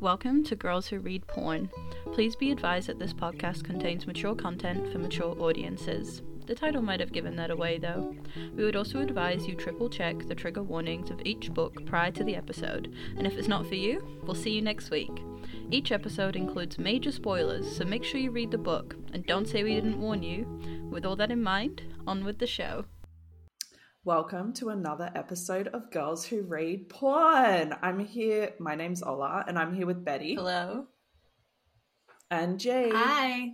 Welcome to Girls Who Read Porn. Please be advised that this podcast contains mature content for mature audiences. The title might have given that away though. We would also advise you triple check the trigger warnings of each book prior to the episode, and if it's not for you, we'll see you next week. Each episode includes major spoilers, so make sure you read the book and don't say we didn't warn you. With all that in mind, on with the show. Welcome to another episode of Girls Who Read Porn. I'm here, my name's Ola, and I'm here with Betty Hello. and Jade, Hi.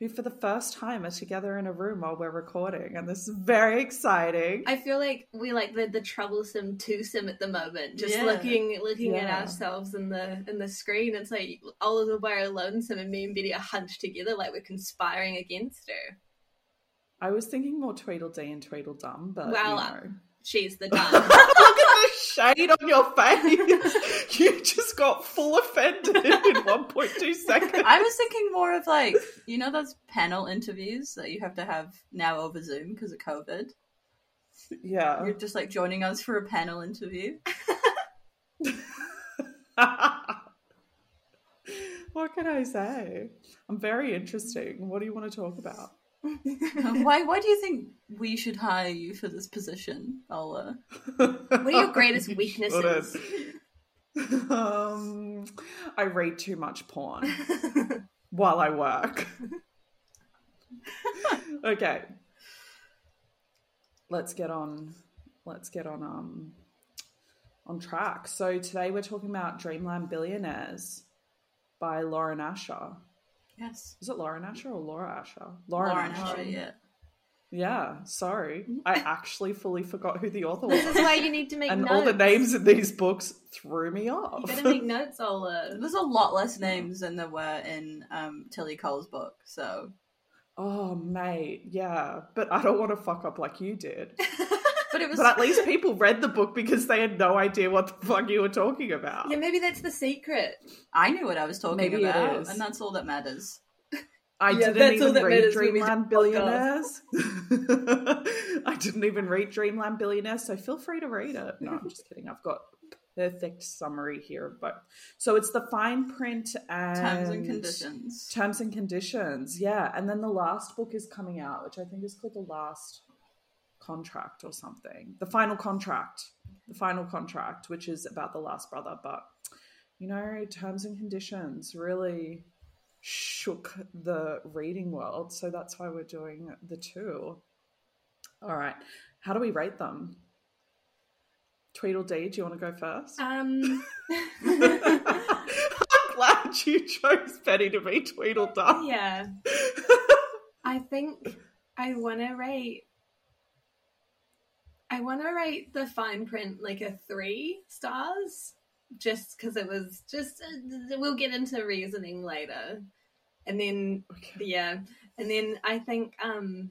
who for the first time are together in a room while we're recording, and this is very exciting. I feel like we like the, the troublesome twosome at the moment. Just Yeah. looking looking Yeah. at ourselves in the in the screen. It's like all of the we're lonesome and me and Betty are hunched together like we're conspiring against her. I was thinking more Tweedledee and Tweedledum, but Well, you know. She's the dumb. Look at the shade on your face. you just got full offended in 1.2 seconds. I was thinking more of like, you know, those panel interviews that you have to have now over Zoom because of COVID? yeah. You're just like joining us for a panel interview. what can I say? I'm very interesting. What do you want to talk about? why why do you think we should hire you for this position, Ola? what are your greatest weaknesses? um, I read too much porn while I work. okay. Let's get on let's get on um on track. So today we're talking about Dreamland Billionaires by Lauren Asher. Yes. Is it Lauren Asher or Laura Asher? Lauren, Asher. Asher, yeah. Yeah, sorry. I actually fully forgot who the author was. This is why you need to make notes. and notes. all the names in these books threw me off. You gotta make notes, Ola. There's a lot less names than there were in um, Tillie Cole's book, so. oh, mate, yeah, but I don't want to fuck up like you did. But it was. But at least people read the book because they had no idea what the fuck you were talking about. Yeah, maybe that's the secret. I knew what I was talking Maybe about, is. and that's all that matters. I Yeah, didn't even read matters when we do Dreamland Billionaires. I didn't even read Dreamland Billionaires, so feel free to read it. No, I'm just kidding. I've got perfect summary here, but so it's the fine print and Terms and conditions. Terms and conditions, yeah. And then the last book is coming out, which I think is called The Last Contract or something. The Final Contract. The Final Contract, which is about the last brother. But, you know, terms and conditions really shook the reading world. So that's why we're doing the two. All right. How do we rate them? Tweedledee, do you want to go first? Um I'm glad you chose Betty to be Tweedledum. Yeah. I think I want to rate. I want to rate the fine print like a three stars, just because it was just. Uh, we'll get into reasoning later, and then Okay. yeah, and then I think um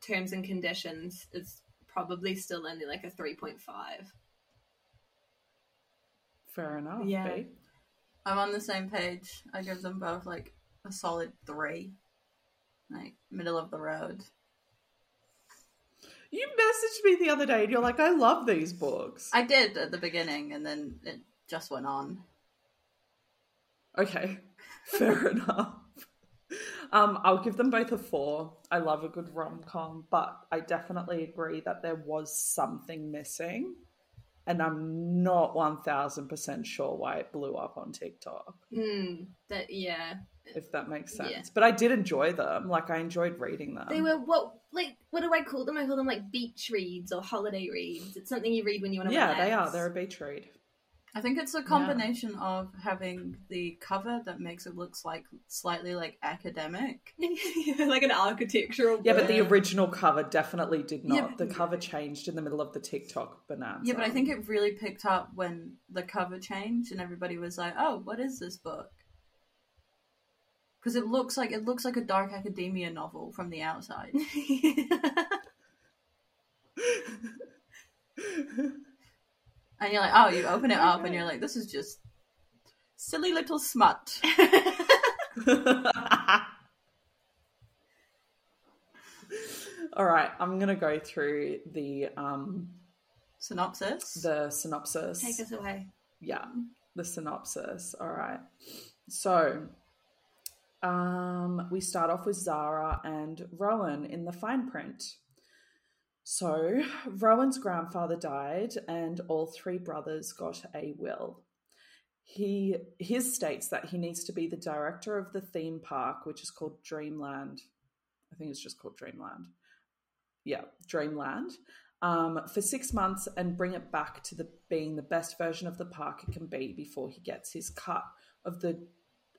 terms and conditions is probably still only like a three point five. Fair enough. Yeah. I'm on the same page. I give them both like a solid three. Like, middle of the road. You messaged me the other day and you're like, I love these books. I did at the beginning, and then it just went on. Okay, fair enough. Um, I'll give them both a four. I love a good rom com, but I definitely agree that there was something missing. And I'm not 1000% sure why it blew up on TikTok, Hmm. That yeah. If that makes sense. Yeah. But I did enjoy them. Like, I enjoyed reading them. They were what like what do I call them? I call them like beach reads or holiday reads. It's something you read when you want to yeah, relax. they are. They're a beach read. I think it's a combination of having the cover that makes it looks like slightly like academic. like an architectural. Yeah, but the original cover definitely did not. Yeah, but- the cover changed in the middle of the TikTok bonanza. Yeah, but I think it really picked up when the cover changed and everybody was like, "Oh, what is this book?" Because it looks like it looks like a dark academia novel from the outside. And you're like, oh, you open it up and you're like, this is just silly little smut. All right, I'm gonna go through the um Synopsis. the synopsis. Take us away. Yeah. the synopsis. All right. So um, we start off with Zahra and Rowan in the fine print. So Rowan's grandfather died, and all three brothers got a will. He his states that he needs to be the director of the theme park, which is called Dreamland. I think it's just called Dreamland. Yeah, Dreamland. Um, for six months and bring it back to the being the best version of the park it can be before he gets his cut of the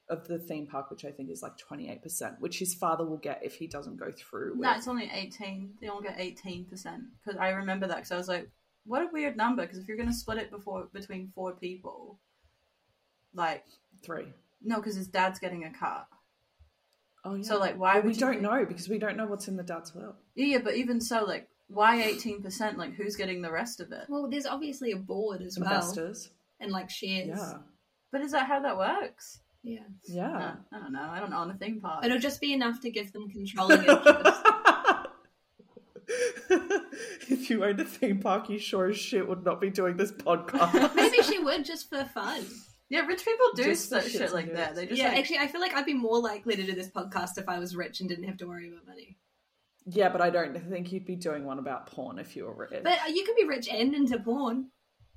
of the theme park, which I think is like twenty eight percent, which his father will get if he doesn't go through. With. No, it's only 18. They all get 18%. Because I remember that because I was like, what a weird number. Because if you're going to split it before between four people, like, three. no, because his dad's getting a cut. Oh yeah. So, like, why Well, we you don't think- know because we don't know what's in the dad's will. Yeah, yeah, but even so, like, why 18%? Like, who's getting the rest of it? Well, there's obviously a board as well, Investors. and like shares. Yeah. But is that how that works? Yeah. Yeah. Uh, I don't know. I don't own a theme park. It'll just be enough to give them controlling interest. if you owned a theme park, you sure as shit would not be doing this podcast. Maybe she would just for fun. Yeah, rich people do Just such shits shit like and that. They just yeah, like, actually, I feel like I'd be more likely to do this podcast if I was rich and didn't have to worry about money. yeah, but I don't think you'd be doing one about porn if you were rich. But you can be rich and into porn.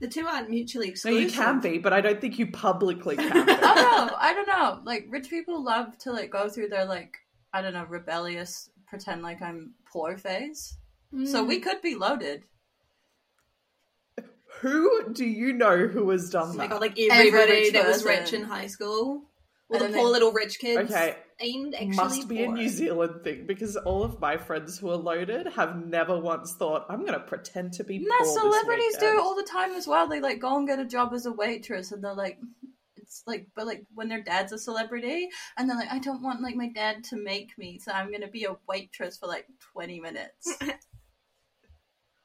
The two aren't mutually exclusive. no, exclusive. you can be, but I don't think you publicly can I be. don't know. I don't know. Like rich people love to like go through their like I don't know rebellious pretend like I'm poor phase. So Mm. we could be loaded. who do you know who has done Oh that? my god, like Every everybody rich that was rich in high school. All the poor they- little rich kids. Okay, Aimed actually must be a. New Zealand thing because all of my friends who are loaded have never once thought, I'm going to pretend to be No, poor. this celebrities do it all the time as well. They like go and get a job as a waitress, and they're like, it's like, but like when their dad's a celebrity, and they're like, I don't want like my dad to make me, so I'm gonna be a waitress for like 20 minutes.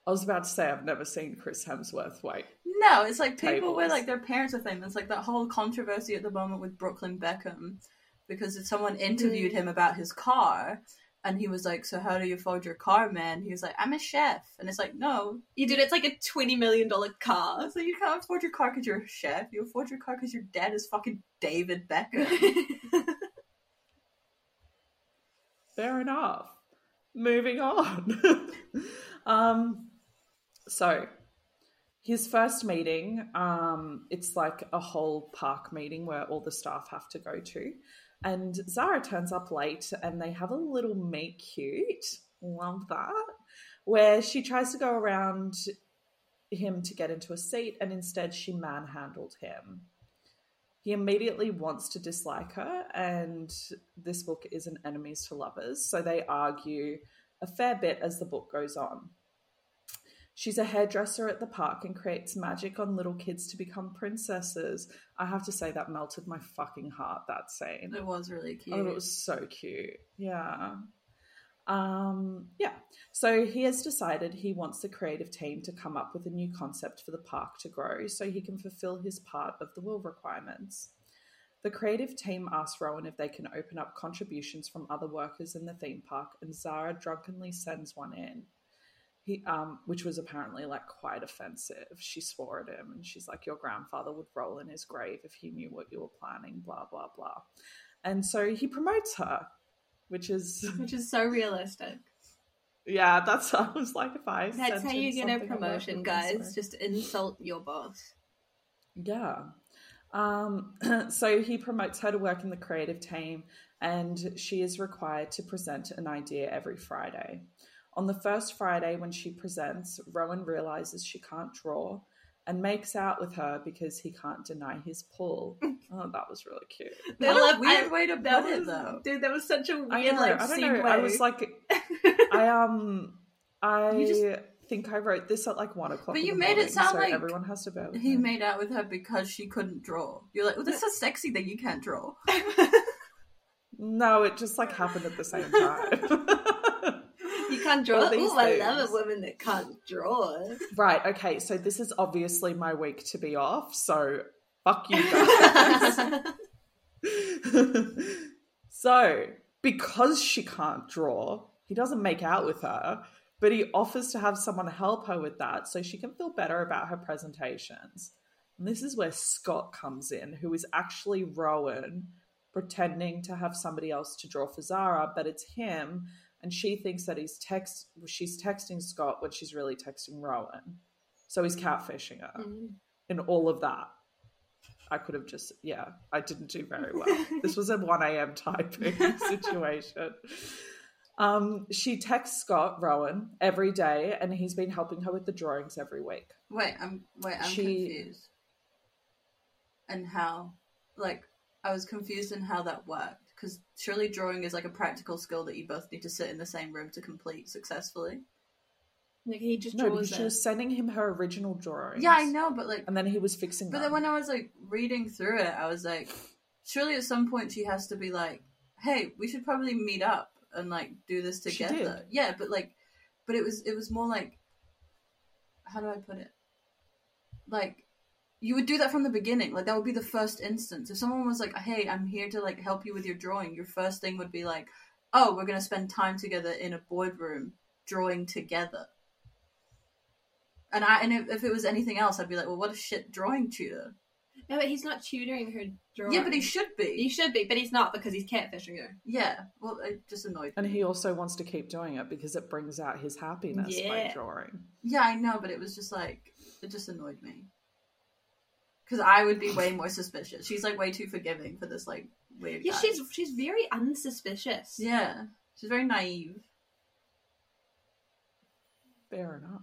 I was about to say I've never seen Chris Hemsworth wait. No, it's like people where like their parents are famous. Like that whole controversy at the moment with Brooklyn Beckham, because if someone interviewed him about his car, and he was like, "So how do you afford your car, man?" He was like, "I'm a chef," and it's like, no, You did it's like a twenty million dollar car. so you can't afford your car because you're a chef. You afford your car because your dad is fucking David Beckham. Fair enough. Moving on. um, so his first meeting, um, it's like a whole park meeting where all the staff have to go to. And Zahra turns up late and they have a little meet cute. Love that. Where she tries to go around him to get into a seat and instead she manhandled him. He immediately wants to dislike her, and this book is an enemies to lovers, so they argue a fair bit as the book goes on. She's a hairdresser at the park and creates magic on little kids to become princesses. I have to say that melted my fucking heart, that scene. it was really cute. Oh, it was so cute. Yeah. Um, yeah. So he has decided he wants the creative team to come up with a new concept for the park to grow so he can fulfill his part of the will requirements. The creative team asks Rowan if they can open up contributions from other workers in the theme park, and Zahra drunkenly sends one in. He, um, which was apparently like quite offensive. She swore at him, and she's like, "Your grandfather would roll in his grave if he knew what you were planning." Blah blah blah. And so he promotes her, which is Which is so realistic. yeah. That's I was like, if I That's how you get a promotion, guys. Just insult your boss. Yeah. Um, so he promotes her to work in the creative team, and she is required to present an idea every Friday. On the first Friday, when she presents, Rowan realizes she can't draw and makes out with her because he can't deny his pull. oh, that was really cute. What I a love- weird I- way to That put it, though. dude, that was such a weird, I know. like, I don't segue. know. I was like, I um, I just- think I wrote this at like one o'clock. But in you the made it sound so like everyone has to bear with He me. made out with her because she couldn't draw. You're like, well, this is sexy that you can't draw. No, it just like happened at the same time. You can't draw. These Oh, I love a woman that can't draw. right. Okay. So this is obviously my week to be off. So fuck you guys. so because she can't draw, he doesn't make out with her, but he offers to have someone help her with that so she can feel better about her presentations. And this is where Scott comes in, who is actually Rowan pretending to have somebody else to draw for Zahra, but it's him. And she thinks that he's text she's texting Scott, but she's really texting Rowan. So he's catfishing her. Mm. In all of that. I could have just yeah, I didn't do very well. this was a 1 a.m. typing situation. Um, she texts Scott Rowan every day, and he's been helping her with the drawings every week. Wait, I'm wait, I'm She- confused. And how? Like, I was confused in how that worked because surely drawing is like a practical skill that you both need to sit in the same room to complete successfully. Like he just No, draws because she it. was sending him her original drawings. Yeah, I know, but like, And then he was fixing but them. then when I was like reading through it, I was like, surely at some point she has to be like, hey, we should probably meet up and like do this She together. did. Yeah, but like, but it was it was more like, how do I put it? Like, you would do that from the beginning. Like that would be the first instance. If someone was like, "Hey, I'm here to like help you with your drawing," your first thing would be like, "Oh, we're gonna spend time together in a boardroom drawing together." And I and if, if it was anything else, I'd be like, "Well, what a shit drawing tutor." No, but he's not tutoring her drawing. Yeah, but he should be. He should be, but he's not because he's catfishing her. Yeah, well, it just annoyed and me. he also wants to keep doing it because it brings out his happiness by drawing. Yeah, I know, but it was just like it just annoyed me because I would be way more suspicious. She's like way too forgiving for this like weird. Yeah, guy. she's she's very unsuspicious. yeah, she's very naive. Fair enough.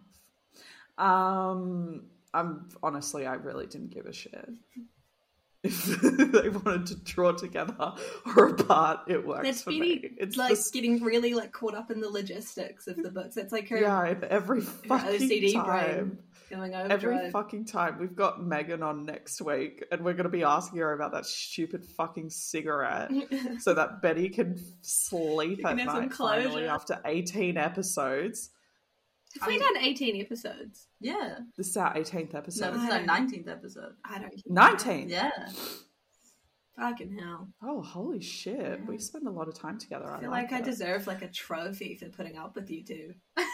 Um, I'm honestly, I really didn't give a shit. If they wanted to draw together or apart, it works That's for Phoebe, me. It's like the- getting really like caught up in the logistics of the books. It's like her, yeah, if every her fucking OCD time. brain going over. Every fucking time we've got Megan on next week, and we're going to be asking her about that stupid fucking cigarette, so that Betty can sleep can at night finally after eighteen episodes. Have we done eighteen episodes? Yeah, This is our eighteenth no, episode. this is our nineteenth episode. I don't. keep Nineteen. Yeah, Fucking hell! Oh, holy shit! We spend a lot of time together. I I, feel like, like I deserve like a trophy for putting up with you two.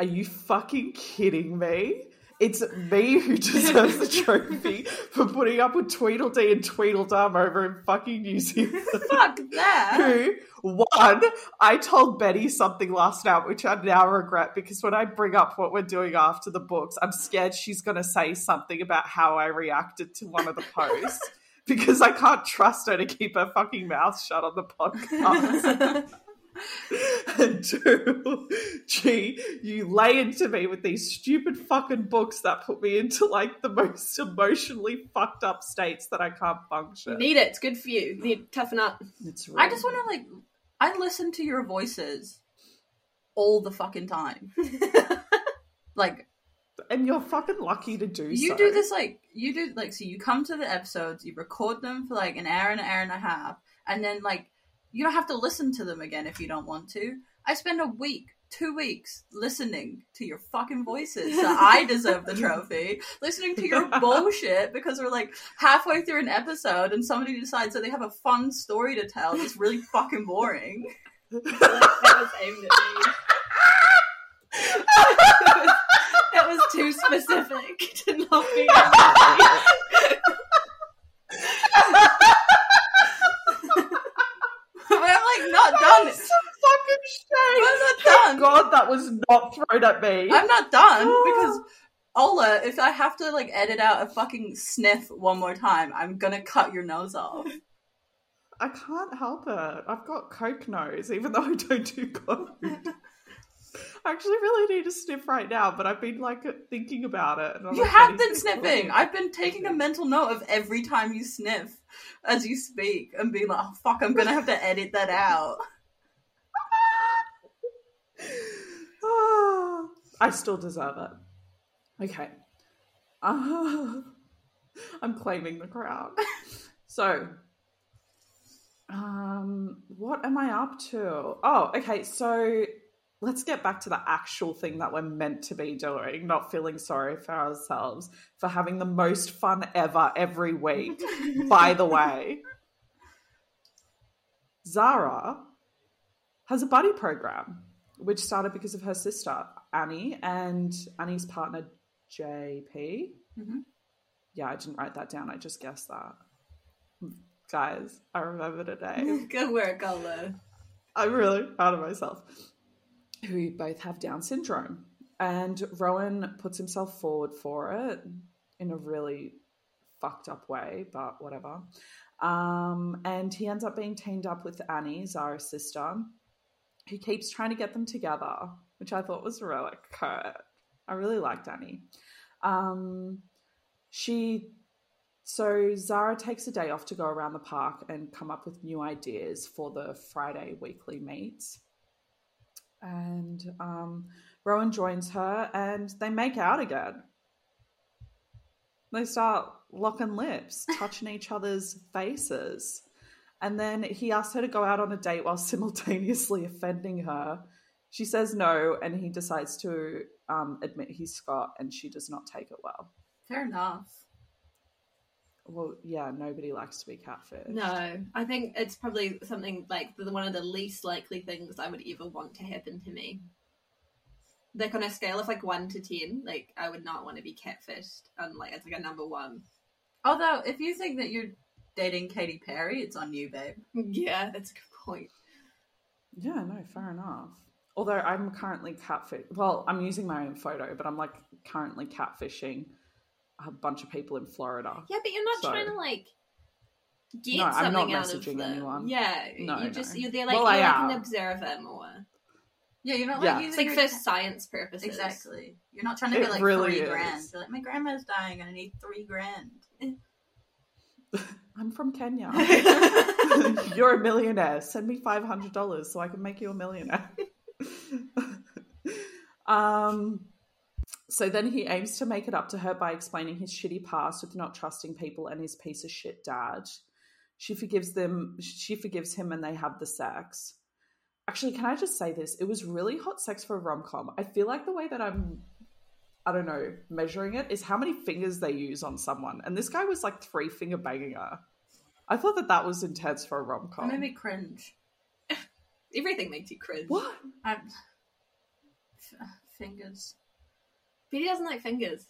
Are you fucking kidding me? It's me who deserves the trophy for putting up with Tweedledee and Tweedledum over in fucking New Zealand. fuck that. Who, one, I told Betty something last night, which I now regret because when I bring up what we're doing after the books, I'm scared she's going to say something about how I reacted to one of the posts because I can't trust her to keep her fucking mouth shut on the podcast. And two, gee, you lay into me with these stupid fucking books that put me into like the most emotionally fucked up states that I can't You function. need it. It's good for you. You need to toughen up. It's I just want to like, I listen to your voices all the fucking time. like and you're fucking lucky to do you so. do this like you do like so you come to the episodes, you record them for like an hour and an hour and a half, and then like you don't have to listen to them again if you don't want to. I spend a week, two weeks listening to your fucking voices. So I deserve the trophy. Listening to your bullshit because we're like halfway through an episode and somebody decides that they have a fun story to tell that's really fucking boring. that was aimed at me. that was too specific to not be. but I'm like not done. That's some fucking shame. I'm not Thank done. God that was not thrown at me. I'm not done ah. because Ola, if I have to like edit out a fucking sniff one more time, I'm gonna cut your nose off. I can't help it. I've got coke nose, even though I don't do coke. I actually really need to sniff right now, but I've been like thinking about it. You like, have been sniffing. more." I've been taking a mental note of every time you sniff as you speak and being like, oh fuck, I'm gonna have to edit that out. I still deserve it. Okay. Ah, I'm claiming the crown. So, um, what am I up to? Oh, okay. So let's get back to the actual thing that we're meant to be doing, not feeling sorry for ourselves for having the most fun ever every week. By the way, Zahra has a buddy program, which started because of her sister, Annie, and Annie's partner, JP. Mhm. Yeah, I didn't write that down. I just guessed that. Guys, I remember today. Good work, Ola. I'm really proud of myself. Who both have Down syndrome. And Rowan puts himself forward for it in a really fucked up way, but whatever. Um, and he ends up being teamed up with Annie, Zahra's sister, who keeps trying to get them together, which I thought was really cute. I really liked Annie. Um, she so Zahra takes a day off to go around the park and come up with new ideas for the Friday weekly meets. And um, Rowan joins her and they make out again. They start locking lips, touching each other's faces. And then he asks her to go out on a date while simultaneously offending her. She says no, and he decides to um, admit he's Scott, and she does not take it well. Fair enough. Well, yeah, nobody likes to be catfished. No, I think it's probably something like the, one of the least likely things I would ever want to happen to me. Like on a scale of like one to ten, like I would not want to be catfished. And like it's like a number one. Although, if you think that you're dating Katy Perry, it's on you, babe. Yeah, that's a good point. Yeah, no, fair enough. Although I'm currently catfish. Well, I'm using my own photo, but I'm like currently catfishing a bunch of people in Florida. Yeah, but you're not So- trying to like get No, I'm something not out of messaging them. anyone. Yeah, No, you no. just you're there like Well, you're like am. an observer more. Yeah, you're not Yeah. like It's using like your- for science purposes. Exactly. You're not trying to It get like really three is. grand. You're like, my grandma's dying and I need three grand. I'm from Kenya. You're a millionaire. Send me five hundred dollars so I can make you a millionaire. um. So then he aims to make it up to her by explaining his shitty past with not trusting people and his piece of shit dad. She forgives them. She forgives him, and they have the sex. Actually, can I just say this? It was really hot sex for a rom com. I feel like the way that I'm, I don't know, measuring it is how many fingers they use on someone. And this guy was like three finger banging her. I thought that that was intense for a rom com. It made me cringe. Everything makes you cringe. What? I... F- fingers. Betty doesn't like fingers.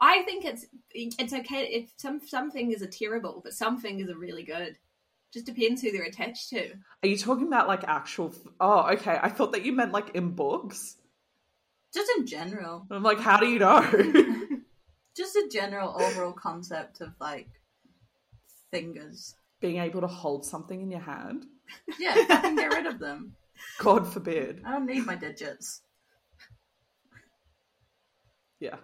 I think it's it's okay if some some fingers are terrible, but some fingers are really good. Just depends who they're attached to. Are you talking about like actual? f- Oh, okay. I thought that you meant like in books. Just in general. I'm like, how do you know? Just a general overall concept of like fingers. Being able to hold something in your hand. Yeah, fucking get rid of them. God forbid. I don't need my digits. Yeah.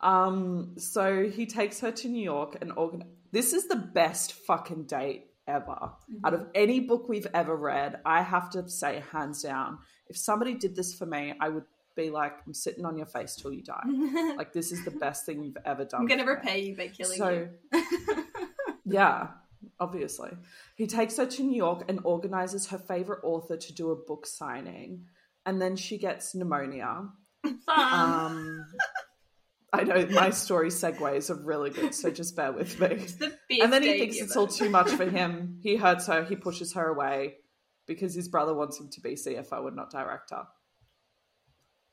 Um, so he takes her to New York and organ. This is the best fucking date ever. Out of any book we've ever read, I have to say, hands down, if somebody did this for me, I would be like, I'm sitting on your face till you die. like, this is the best thing you've ever done. I'm gonna for me. repay you by killing so, you. yeah, obviously. He takes her to New York and organizes her favorite author to do a book signing. And then she gets pneumonia. Um, I know my story segues are really good, so just bear with me. The And then he thinks it's all too much for him. He hurts her, he pushes her away because his brother wants him to be CFO and not director.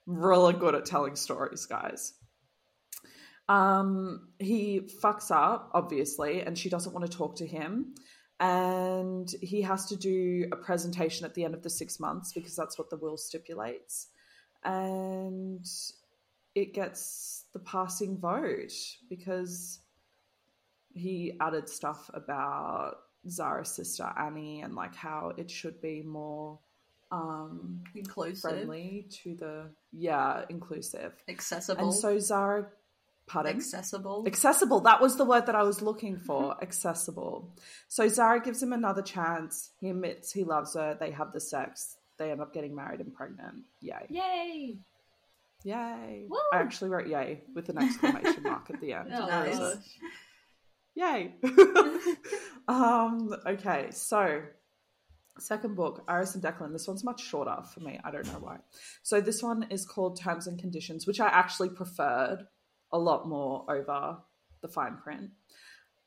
Really good at telling stories, guys. Um, he fucks up, obviously, and she doesn't want to talk to him. And he has to do a presentation at the end of the six months because that's what the will stipulates. And it gets the passing vote because he added stuff about Zahra's sister Annie and like how it should be more um Inclusive. friendly to the yeah inclusive. Accessible. and so Zahra pardon? Accessible. accessible. That was the word that I was looking for. Accessible. So Zahra gives him another chance. He admits he loves her. They have the sex. They end up getting married and pregnant. Yay. Yay! Yay Woo! I actually wrote yay with an exclamation mark at the end Oh, Nice. Yay. um, okay, so second book, Iris and Declan. This one's much shorter for me. I don't know why. So this one is called Terms and Conditions, which I actually preferred a lot more over the fine print.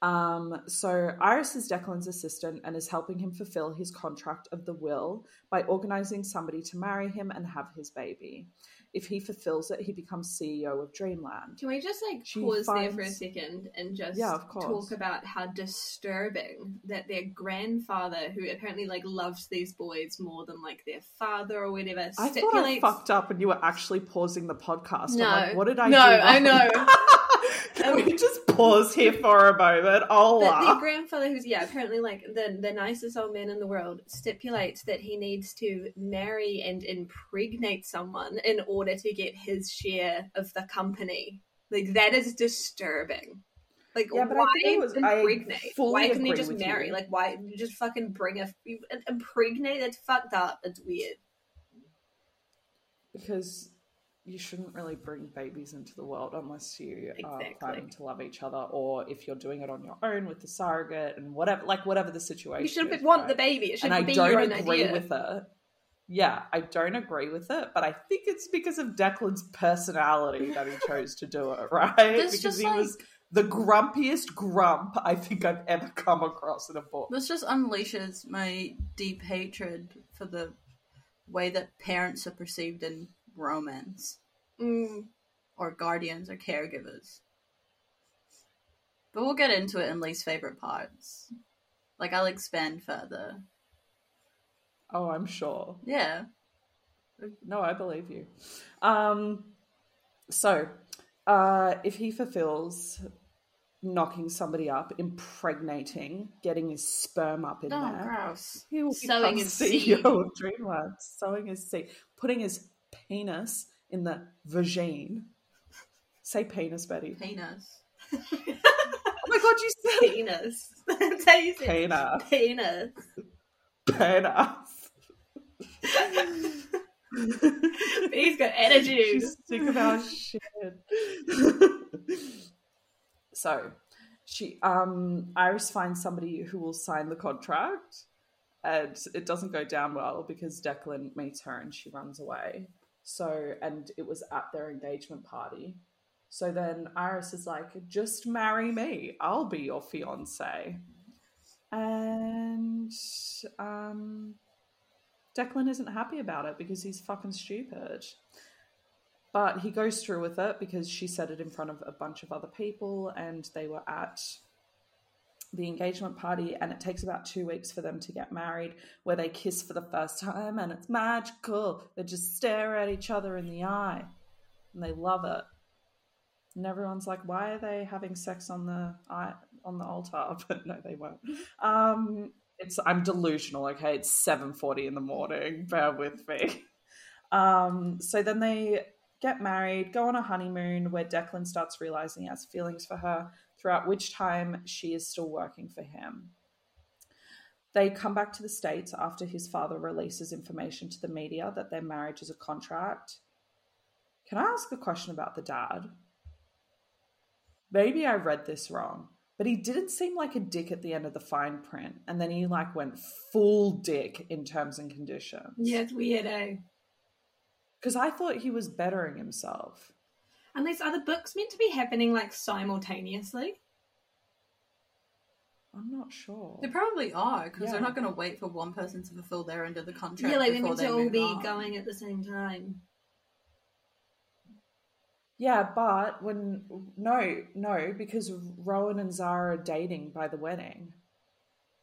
Um, so Iris is Declan's assistant and is helping him fulfill his contract of the will by organizing somebody to marry him and have his baby. If he fulfills it, he becomes CEO of Dreamland. Can we just like She pause there for a second and just Yeah, of course. talk about how disturbing that their grandfather, who apparently like loves these boys more than like their father or whatever, I thought I fucked up and you were actually pausing the podcast. I'm No. like, what did I No, do? I know. Can we just pause here for a moment? I'll But laugh. grandfather, who's yeah, apparently like the the nicest old man in the world, stipulates that he needs to marry and impregnate someone in order to get his share of the company. Like that is disturbing. Like Yeah, but I why think it was- impregnate? Why couldn't he just marry? you. Like why just fucking bring a impregnate? That's fucked up. It's weird. because you shouldn't really bring babies into the world unless you uh, are planning to love each other or if you're doing it on your own with the surrogate and whatever like whatever the situation You should is, want right? the baby. It should and I be don't your own agree idea. with it. Yeah, I don't agree with it, but I think it's because of Declan's personality that he chose to do it, right? There's because he like was the grumpiest grump I think I've ever come across in a book. this just unleashes my deep hatred for the way that parents are perceived in romance Mm. or guardians or caregivers. But we'll get into it in least favorite parts. Like I'll expand further. Oh, I'm sure. Yeah. No, I believe you. Um, so, uh, if he fulfills knocking somebody up, impregnating, getting his sperm up in Oh, there, gross. he will Sowing become his CEO seed. of Dreamland. Sowing his seed, putting his penis in the vagine. Say penis, Betty. Penis. Oh my god, you said Penis. That's how you say penis. Penis. Penis. He's got energy. She's sick of our shit. so, she um Iris finds somebody who will sign the contract, and it doesn't go down well because Declan meets her and she runs away. So, and it was at their engagement party. So then Iris is like, "Just marry me. I'll be your fiance." And um, Declan isn't happy about it because he's fucking stupid. But he goes through with it because she said it in front of a bunch of other people and they were at the engagement party and it takes about two weeks for them to get married where they kiss for the first time and it's magical. They just stare at each other in the eye and they love it. And everyone's like, why are they having sex on the on the altar? But no, they won't. Um, it's I'm delusional. Okay, it's seven forty in the morning. Bear with me. Um, so then they get married, go on a honeymoon where Declan starts realizing he has feelings for her. Throughout which time she is still working for him. They come back to the States after his father releases information to the media that their marriage is a contract. Can I ask a question about the dad? Maybe I read this wrong, but he didn't seem like a dick at the end of the fine print, and then he like went full dick in terms and conditions. Yeah, it's weird, eh? because I thought he was bettering himself. Unless are the books meant to be happening like simultaneously? I'm not sure. They probably are because Yeah. they're not going to wait for one person to fulfill their end of the contract. yeah, like they're meant they to all be on. going at the same time. Yeah, but when no, no, because Rowan and Zahra are dating by the wedding.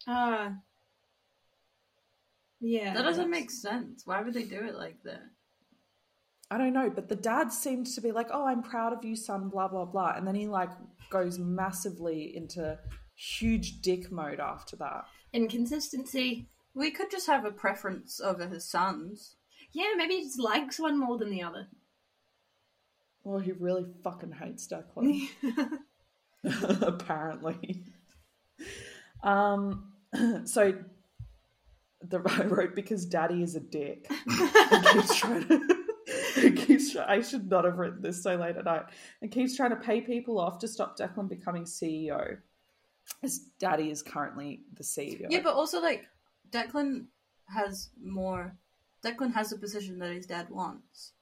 Ah. yeah. That doesn't make sense. Why would they do it like that? I don't know, but the dad seemed to be like, "Oh, I'm proud of you, son." Blah blah blah, and then he like goes massively into huge dick mode after that. inconsistency. We could just have a preference over his sons. Yeah, maybe he just likes one more than the other. Well, he really fucking hates Declan. apparently. Um, so the I wrote because Daddy is a dick. keeps I should not have written this so late at night. And keeps trying to pay people off to stop Declan becoming CEO. His Daddy is currently the CEO. Yeah, but also like Declan has more. Declan has the position that his dad wants.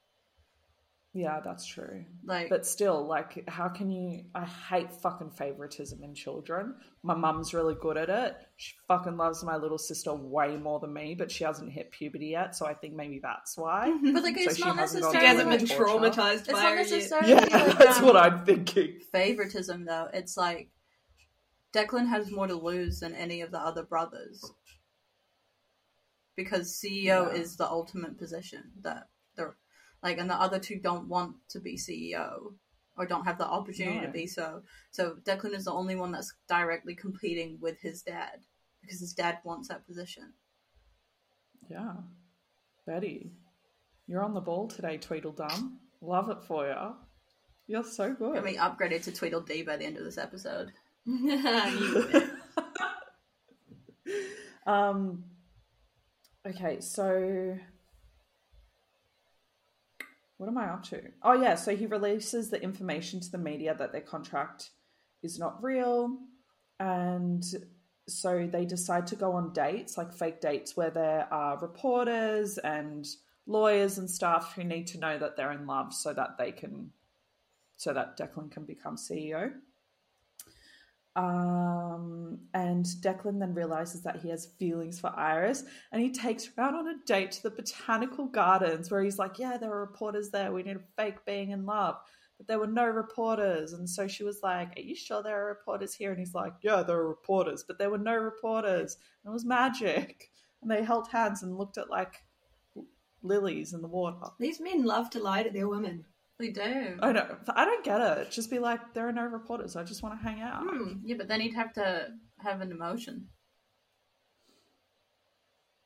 Yeah, that's true. Like, But still, like, how can you? I hate fucking favoritism in children. My mum's really good at it. She fucking loves my little sister way more than me, but she hasn't hit puberty yet, so I think maybe that's why. but like, So it's she not hasn't She necessarily. hasn't been traumatized It's by not her necessarily Yeah, like, that's um, what I'm thinking. favoritism though. It's like Declan has more to lose than any of the other brothers because CEO Yeah. is the ultimate position that they're like, and the other two don't want to be CEO or don't have the opportunity No. to be so. So Declan is the only one that's directly competing with his dad because his dad wants that position. Yeah. Betty, you're on the ball today, Tweedledum. Love it for you. You're so good. I mean, upgraded to Tweedledee by the end of this episode. Um, okay, so what am I up to? Oh, yeah, so he releases the information to the media that their contract is not real. And so they decide to go on dates, like fake dates, where there are reporters and lawyers and staff who need to know that they're in love so that they can, so that Declan can become CEO. Um, and Declan then realizes that he has feelings for Iris, and he takes her out on a date to the botanical gardens where he's like, Yeah, there are reporters there. We need a fake being in love. But there were no reporters. And so she was like, Are you sure there are reporters here? And he's like, Yeah, there are reporters, but there were no reporters. And it was magic. And they held hands and looked at like lilies in the water. These men love to lie to their women. They do. I know. I don't get it. Just be like, There are no reporters. I just want to hang out. Hmm. Yeah, but then he'd have to have an emotion.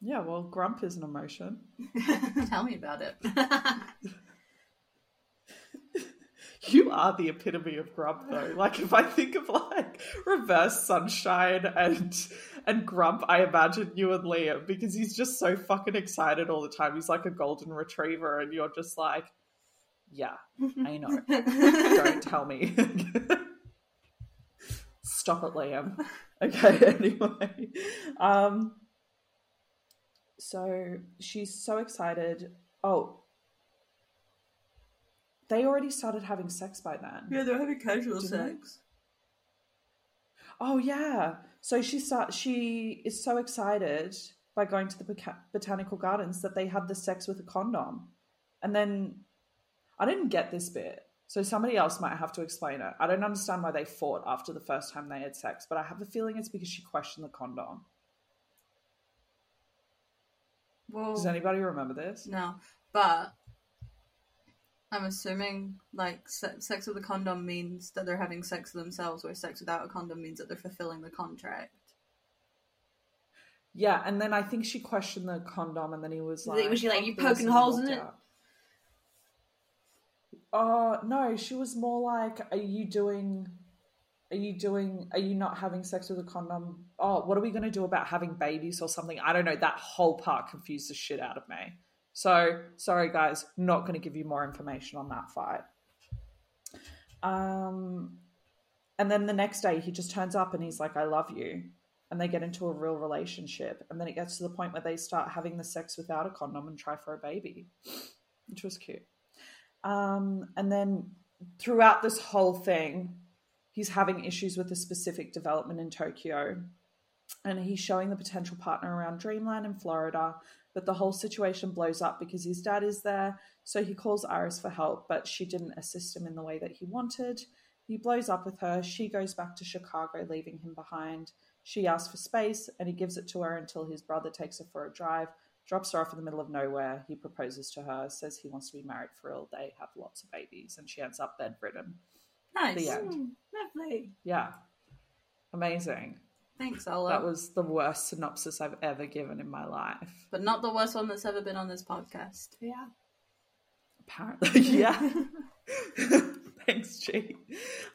Yeah, well, grump is an emotion. Tell me about it. You are the epitome of grump, though. Like, if I think of like reverse sunshine and and grump, I imagine you and Liam because he's just so fucking excited all the time. He's like a golden retriever, and you're just like, yeah, I know. Don't tell me. Stop it, Liam. Okay, anyway. Um, so she's so excited. Oh, they already started having sex by then. Yeah, they're having casual Didn't they? sex. Oh yeah. So she start. She is so excited by going to the botanical gardens that they had the sex with a condom, and then I didn't get this bit. So somebody else might have to explain it. I don't understand why they fought after the first time they had sex, but I have a feeling it's because she questioned the condom. Well, Does anybody remember this? no, but I'm assuming like se- sex with a condom means that they're having sex with themselves, where sex without a condom means that they're fulfilling the contract. Yeah, and then I think she questioned the condom, and then he was like, Was she like, "You this," poking holes in it? out. Uh no, she was more like, "Are you doing? Are you doing? Are you not having sex with a condom? Oh, what are we going to do about having babies or something? I don't know. That whole part confused the shit out of me. So sorry, guys, not going to give you more information on that fight. Um, and then the next day he just turns up and he's like, "I love you." and they get into a real relationship and then it gets to the point where they start having the sex without a condom and try for a baby which was cute um, and then throughout this whole thing he's having issues with a specific development in tokyo. And he's showing the potential partner around dreamland in florida but the whole situation blows up because his dad is there. So he calls iris for help but she didn't assist him in the way that he wanted. He blows up with her. She goes back to chicago leaving him behind. She asks for space and he gives it to her until his brother takes her for a drive, drops her off in the middle of nowhere. He proposes to her, says he wants to be married for real. They have lots of babies, and she ends up bedridden. Nice. The end. Hmm, lovely. Yeah. Amazing. Thanks, Ola. That was the worst synopsis I've ever given in my life. but not the worst one that's ever been on this podcast. Yeah. Apparently. yeah. Thanks, G.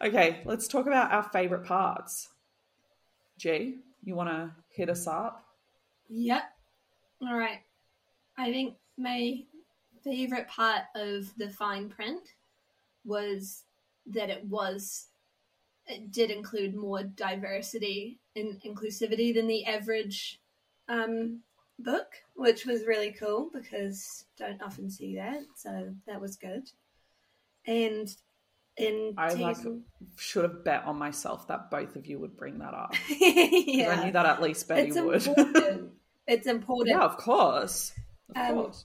Okay, let's talk about our favorite parts. G, you want to hit us up? Yep. All right. I think my favorite part of the fine print was that it was it did include more diversity and inclusivity than the average um, book, which was really cool because don't often see that. So that was good. and in I like season- should have bet on myself that both of you would bring that up. yeah, I knew that at least Betty it's would. it's important. yeah, of course. Of Um, course.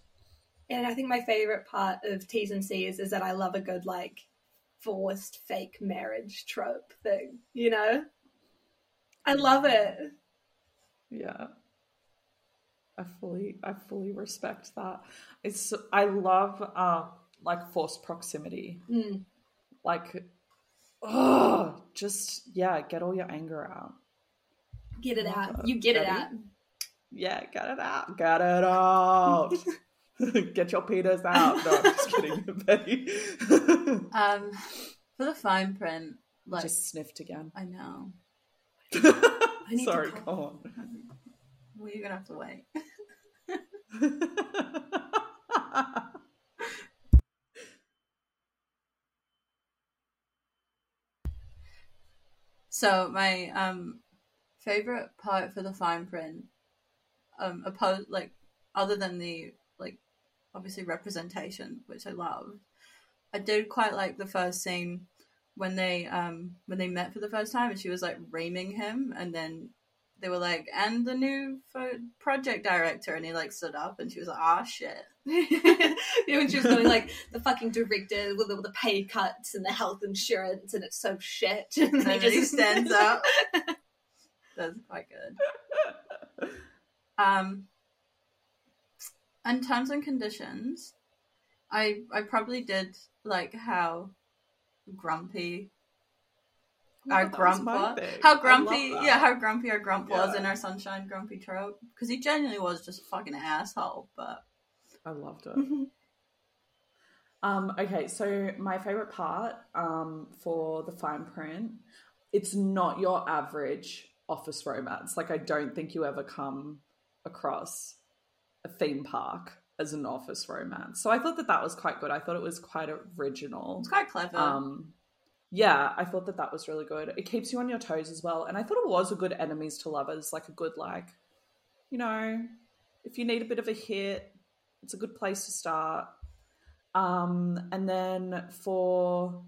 And I think my favorite part of T's and C's is that I love a good like forced fake marriage trope thing. You know, I love it. Yeah. I fully I fully respect that. It's I love uh like forced proximity. Mm. Like oh just yeah, get all your anger out. Get it out. it. You get it out. Yeah, get it out. Get it out. get your penis out. No, I'm just kidding, Betty. Um, for the fine print, like just sniffed again. I know. to Sorry, go on. Well, you're gonna have to wait. So my um favorite part for the fine print, um, opposed like other than the like obviously representation, which I loved, I did quite like the first scene when they um when they met for the first time and she was like reaming him and then they were like and the new pho- project director and he like stood up and she was like ah shit. You know, when she was going like the fucking director with all the pay cuts and the health insurance and it's so shit. And and he stands up. That's quite good um and terms and conditions i i probably did like how grumpy Oh, our grump was. thing. How grumpy, yeah, how grumpy our grump was in our sunshine grumpy trope. Because he genuinely was just a fucking asshole, but I loved it. Um, okay, so my favorite part um, for the fine print, it's not your average office romance. Like, I don't think you ever come across a theme park as an office romance. So I thought that that was quite good. I thought it was quite original. it's quite clever. Um, yeah, I thought that that was really good. It keeps you on your toes as well, and I thought it was a good enemies to lovers, like a good like, you know, if you need a bit of a hit, it's a good place to start. Um, and then for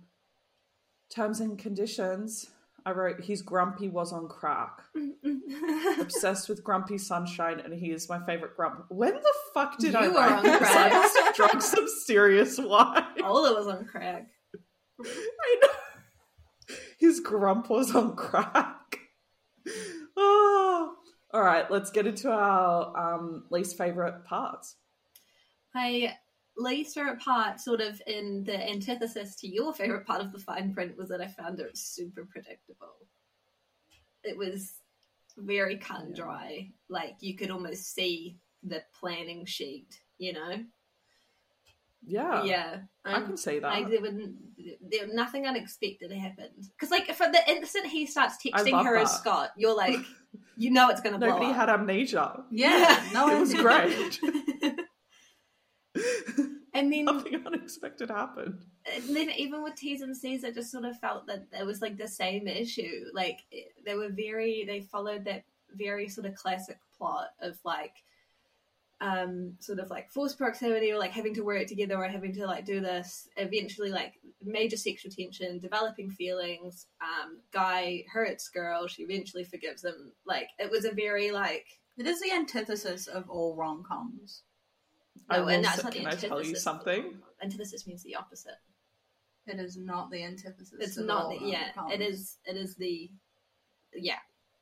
terms and conditions, I wrote he's grumpy was on crack, obsessed with grumpy sunshine, and he is my favorite grump. When the fuck did I You were write on this? I crack. must have drunk some serious wine. Ola was on crack. I know. His grump was on crack. Oh. All right, let's get into our um, least favorite parts. My least favorite part, sort of in the antithesis to your favorite part of the fine print, was that I found it super predictable. It was very cut and dry. Like you could almost see the planning sheet, you know? Yeah, yeah. I can um, see that. I, there, wouldn't, there nothing unexpected happened because, like, for the instant he starts texting her as. Scott, you're like, you know it's gonna blow Nobody had amnesia. yeah, no, It was great. And then, Nothing unexpected happened. and then even with T's and C's, I just sort of felt that it was like the same issue. Like they were very, they followed that very sort of classic plot of like, um, sort of like forced proximity or like having to work together or having to like do this. Eventually, like major sexual tension, developing feelings. Um, guy hurts girl. She eventually forgives him. Like it was a very like. It is the antithesis of all rom coms. I No, will and that's say- not the can I tell you antithesis. something? Antithesis means the opposite. It is not the antithesis. It's not the yeah. rom-coms. It is. It is the yeah.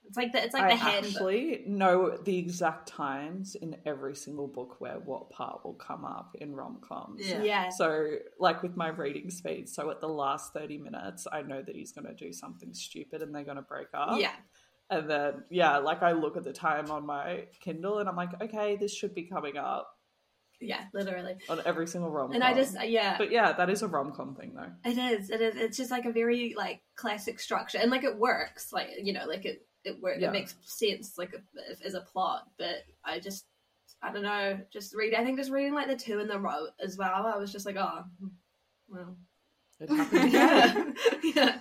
It's like the it's like I the hand. actually know the exact times in every single book where what part will come up in rom coms. Yeah. Yeah. So, like with my reading speed, so at the last 30 minutes, I know that he's going to do something stupid and they're going to break up. Yeah. And then, yeah, like I look at the time on my Kindle and I'm like, okay, this should be coming up Yeah. Literally. on every single rom. And I just uh, yeah. But yeah, that is a rom com thing though. It is. It is. It's just like a very like classic structure, and like it works. Like you know, like it it works. Yeah. It makes sense, like as a plot. But I just, I don't know. Just read. I think just reading like the two in the row as well. I was just like, oh, well, It happened yeah, yeah.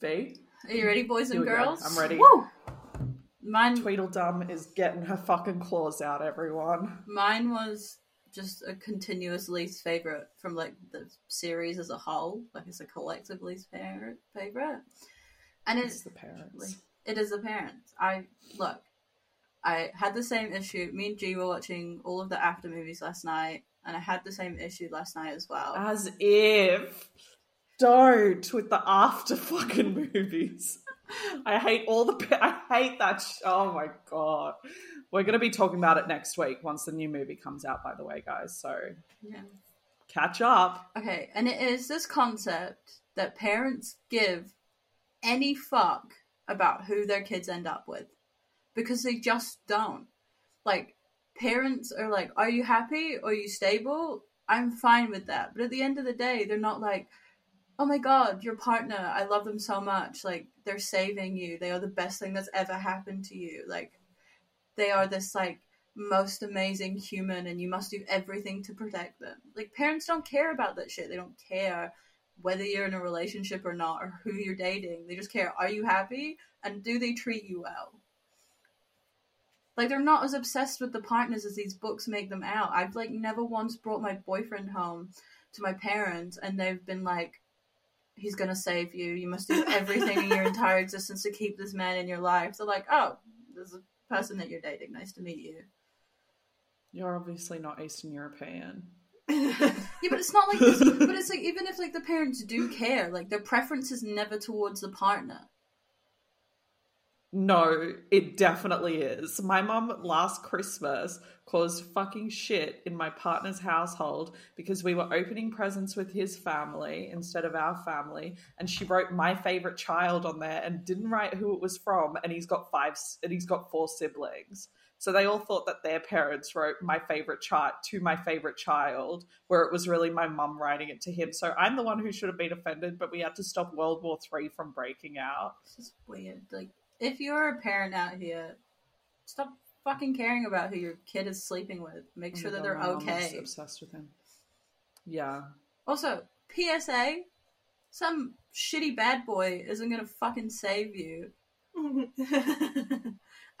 B, Are you ready, boys and we go. girls? I'm ready. Woo! Mine, Tweedledum is getting her fucking claws out, everyone. mine was just a continuous least favorite from like the series as a whole. Like it's a collective least favorite favorite. And It's it's the parents. it is the parents. I look. I had the same issue. Me and G were watching all of the after movies last night, and I had the same issue last night as well. As if. Don't with the after fucking movies. I hate all the. I hate that. Sh- oh my god. We're going to be talking about it next week once the new movie comes out, by the way, guys. So yeah. catch up. Okay, and it is this concept that parents give any fuck about who their kids end up with because they just don't. Like, parents are like, Are you happy? Are you stable? I'm fine with that. But at the end of the day, they're not like, Oh my god, your partner, I love them so much. Like, they're saving you. They are the best thing that's ever happened to you. Like, they are this, like, most amazing human and you must do everything to protect them. Like parents don't care about that shit. They don't care whether you're in a relationship or not or who you're dating. They just care are you happy and do they treat you well? Like they're not as obsessed with the partners as these books make them out. I've like never once brought my boyfriend home to my parents and they've been like he's going to save you. You must do everything in your entire existence to keep this man in your life. They're like, "Oh, there's a person that you're dating. Nice to meet you." You're obviously not Eastern European. Yeah, but it's not like this. but it's like even if like the parents do care, like their preference is never towards the partner. No, it definitely is. My mum last Christmas caused fucking shit in my partner's household because we were opening presents with his family instead of our family, and she wrote my favorite child on there and didn't write who it was from, and he's got five and he's got four siblings. So they all thought that their parents wrote my favorite child to my favorite child, where it was really my mum writing it to him. So I'm the one who should have been offended, but we had to stop World War Three from breaking out. It's just weird. Like if you're a parent out here, stop fucking caring about who your kid is sleeping with. Make Oh sure my that God, they're my mum is okay. obsessed with him. Yeah. Also, PSA: some shitty bad boy isn't gonna fucking save you,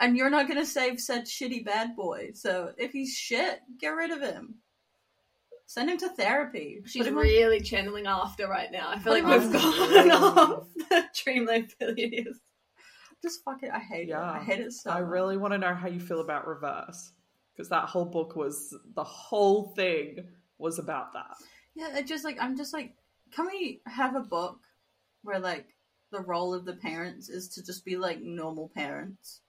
and you're not gonna save said shitty bad boy. So if he's shit, get rid of him. Send him to therapy. She's Put him on- really channeling after right now. I feel Put like we've gone off the Dreamland Billionaires. Just fuck it. I hate Yeah. it. I hate it so. I much. really want to know how you feel about reverse. Because that whole book was the whole thing was about that. Yeah, it just like I'm just like, can we have a book where like the role of the parents is to just be like normal parents?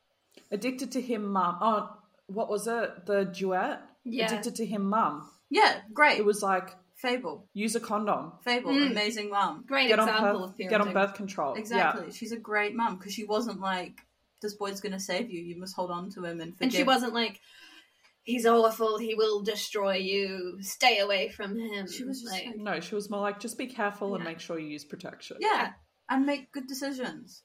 Addicted to him mum. Oh, what was it? The duet? Yeah. Addicted to him mum. Yeah, great. It was like Fable, use a condom. Fable, Mm. amazing mom. Great Get example birth, of parenting. get on birth control. Exactly, she's a great mom because she wasn't like this boy's gonna save you. You must hold on to him and forgive. And she wasn't like, he's awful, he will destroy you, stay away from him. She was just like, Yeah. No, she was more like just be careful and make sure you use protection. Yeah, and make good decisions.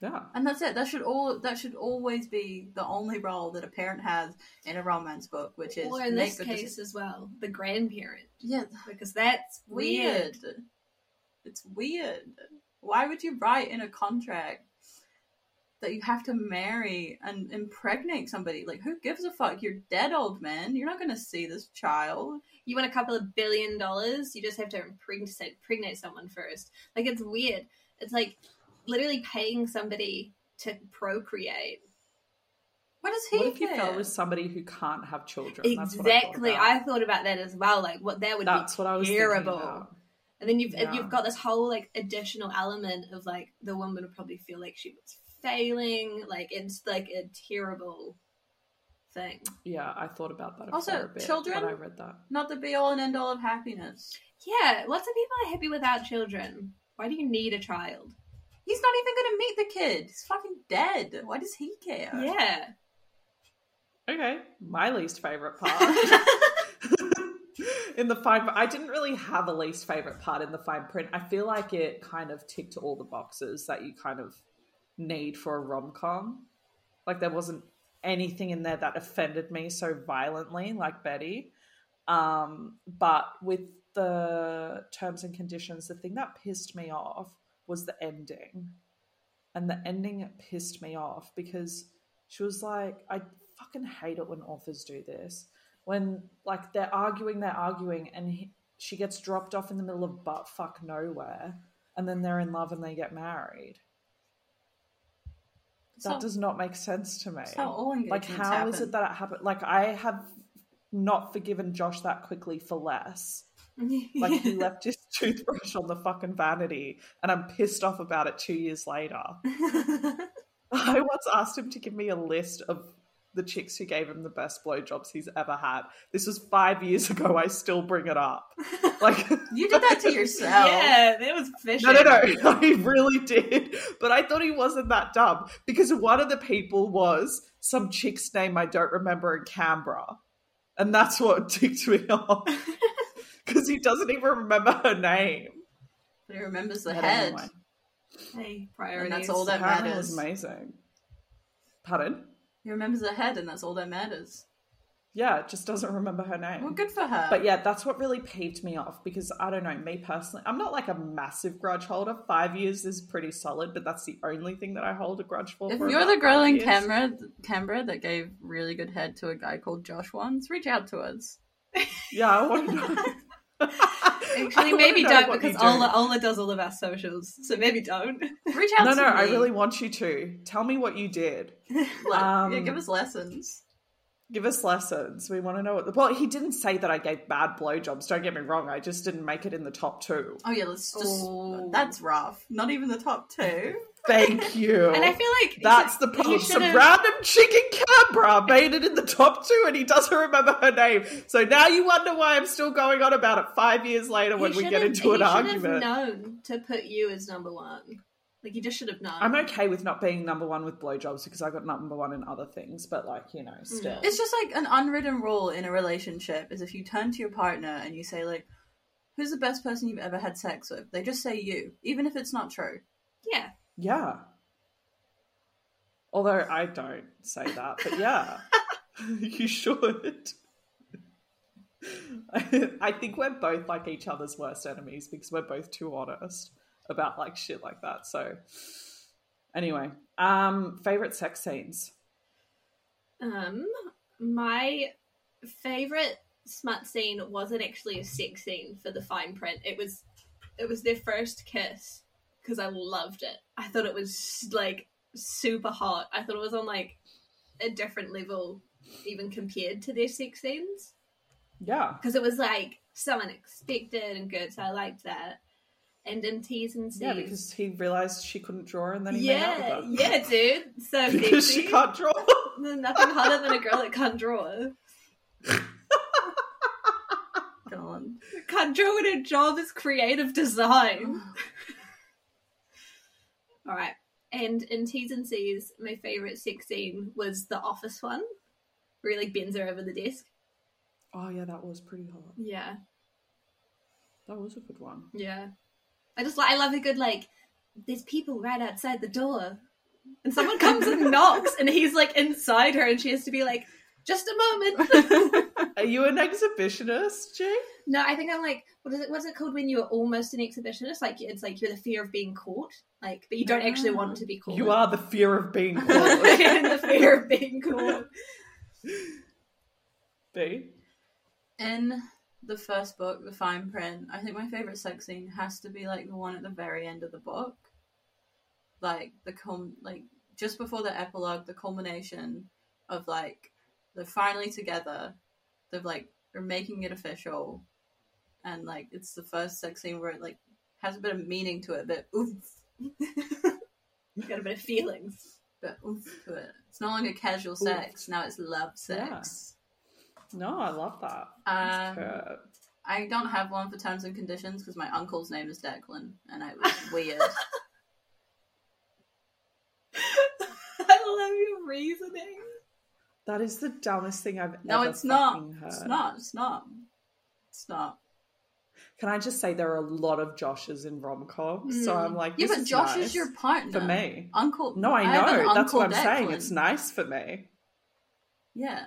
Yeah. And that's it. That should all. That should always be the only role that a parent has in a romance book, which is or in make this case decisions. as well, the grandparent. Yeah, Because that's weird. weird. It's weird. Why would you write in a contract that you have to marry and impregnate somebody? Like, who gives a fuck? You're dead, old man. You're not going to see this child. You want a couple of billion dollars, you just have to impregnate, impregnate someone first. Like, it's weird. It's like literally paying somebody to procreate. What does he What if you care? fell with somebody who can't have children? That's what I thought Exactly. I thought about that as well. Like, what that would That's be what I was terrible. And then you've Yeah. you've got this whole like additional element of like the woman would probably feel like she was failing. Like it's like a terrible thing. Yeah, I thought about that Also, fair bit children- when I read that. Not the be all and end all of happiness. Yeah, lots of people are happy without children. Why do you need a child? He's not even going to meet the kid. He's fucking dead. Why does he care? Yeah. Okay, my least favorite part in the fine. I didn't really have a least favorite part in the fine print. I feel like it kind of ticked all the boxes that you kind of need for a rom com. Like there wasn't anything in there that offended me so violently, like Betty. Um, but with the terms and conditions, the thing that pissed me off was the ending. And the ending pissed me off because She was like, I fucking hate it when authors do this. When like they're arguing, they're arguing, and he, she gets dropped off in the middle of butt fuck nowhere, and then they're in love and they get married. That's That does not make sense to me. all Like, how is happen. it that it happened? Like, I have not forgiven Josh that quickly for less. Like, he left his toothbrush on the fucking vanity, and I'm pissed off about it two years later. I once asked him to give me a list of the chicks who gave him the best blowjobs he's ever had. This was five years ago. I still bring it up. Like, You did that to yourself. yeah, it was fishing. no, no, no. I really did. But I thought he wasn't that dumb because one of the people was some chick's name I don't remember in Canberra. And that's what ticked me off. Because he doesn't even remember her name. But he remembers the But head. anyway, Hey, priorities. And that's all that Apparently it matters. was amazing. Pardon? He remembers the head, and that's all that matters. Yeah, it just doesn't remember her name. Well, good for her. But yeah, that's what really peeved me off because I don't know, me personally, I'm not like a massive grudge holder. Five years is pretty solid, but that's the only thing that I hold a grudge for. if for you're the girl five in years. Canberra, Canberra that gave really good head to a guy called Josh once, reach out to us. Yeah, I want to know. I Actually, maybe know don't what you because do. Ola, Ola does all of our socials, so maybe don't. Reach out No, to no, I really want you to. Tell me what you did. Like, um, yeah, give us lessons. Give us lessons. We want to know what. The. Well, he didn't say that I gave bad blowjobs. Don't get me wrong. I just didn't make it in the top two. Oh yeah, let's just. Oh. That's rough. Not even the top two. Thank you. And I feel like That's the he problem. Some random chicken Canberra made it in the top two and he doesn't remember her name. So now you wonder why I'm still going on about it five years later when we get into an he should argument. have known to put you as number one. Like you just should have known. I'm okay with not being number one with blowjobs because I got number one in other things, but like, you know, mm. still. It's just like an unwritten rule in a relationship is if you turn to your partner and you say like, "Who's the best person you've ever had sex with?" They just say you, even if it's not true. Yeah. Yeah. Although I don't say that, but yeah, you should. I think we're both like each other's worst enemies because we're both too honest about like shit like that. So, anyway, um, favorite sex scenes. Um, my favorite smut scene wasn't actually a sex scene for the fine print. It was, it was their first kiss because I loved it. I thought it was like super hot. I thought it was on like a different level, even compared to their sex scenes. Yeah, because it was like so unexpected and good. So I liked that. And in T's and C's, yeah, because he realized she couldn't draw and then he made yeah, out with her. yeah, dude, so because sexy. she can't draw. There's nothing hotter than a girl that can't draw. Can't draw when her job is creative design. All right. And in T's and C's, my favorite sex scene was the office one, where he like bends her over the desk. Oh yeah, that was pretty hot. Yeah, That was a good one. yeah. I just like I love a good like. There's people right outside the door, and someone comes and knocks, and he's like inside her, and she has to be like, "Just a moment." Are you an exhibitionist, Jay? no, I think I'm like, what is it? What's it called when you're almost an exhibitionist? Like it's like you're the fear of being caught, like but you don't actually want to be caught. You are the fear of being caught. the fear of being caught. B. In the first book, the fine print, I think my favorite sex scene has to be like the one at the very end of the book, like the com like just before the epilogue, the culmination of like they're finally together. They're like they're making it official, and like it's the first sex scene where it like has a bit of meaning to it, but oof, Got a bit of feelings. but oof to it. It's no longer casual sex. Now it's love sex. No, I love that. Um, I don't have one for terms and conditions because my uncle's name is Declan, and it was weird. I love your reasoning. That is the dumbest thing I've no, ever it's not. heard. It's not. It's not. It's not. Can I just say there are a lot of Joshes in rom coms, so Mm. I'm like, Yeah, but Josh nice is your partner for me. Uncle. No, I an know. That's what I'm saying. It's nice for me. Yeah.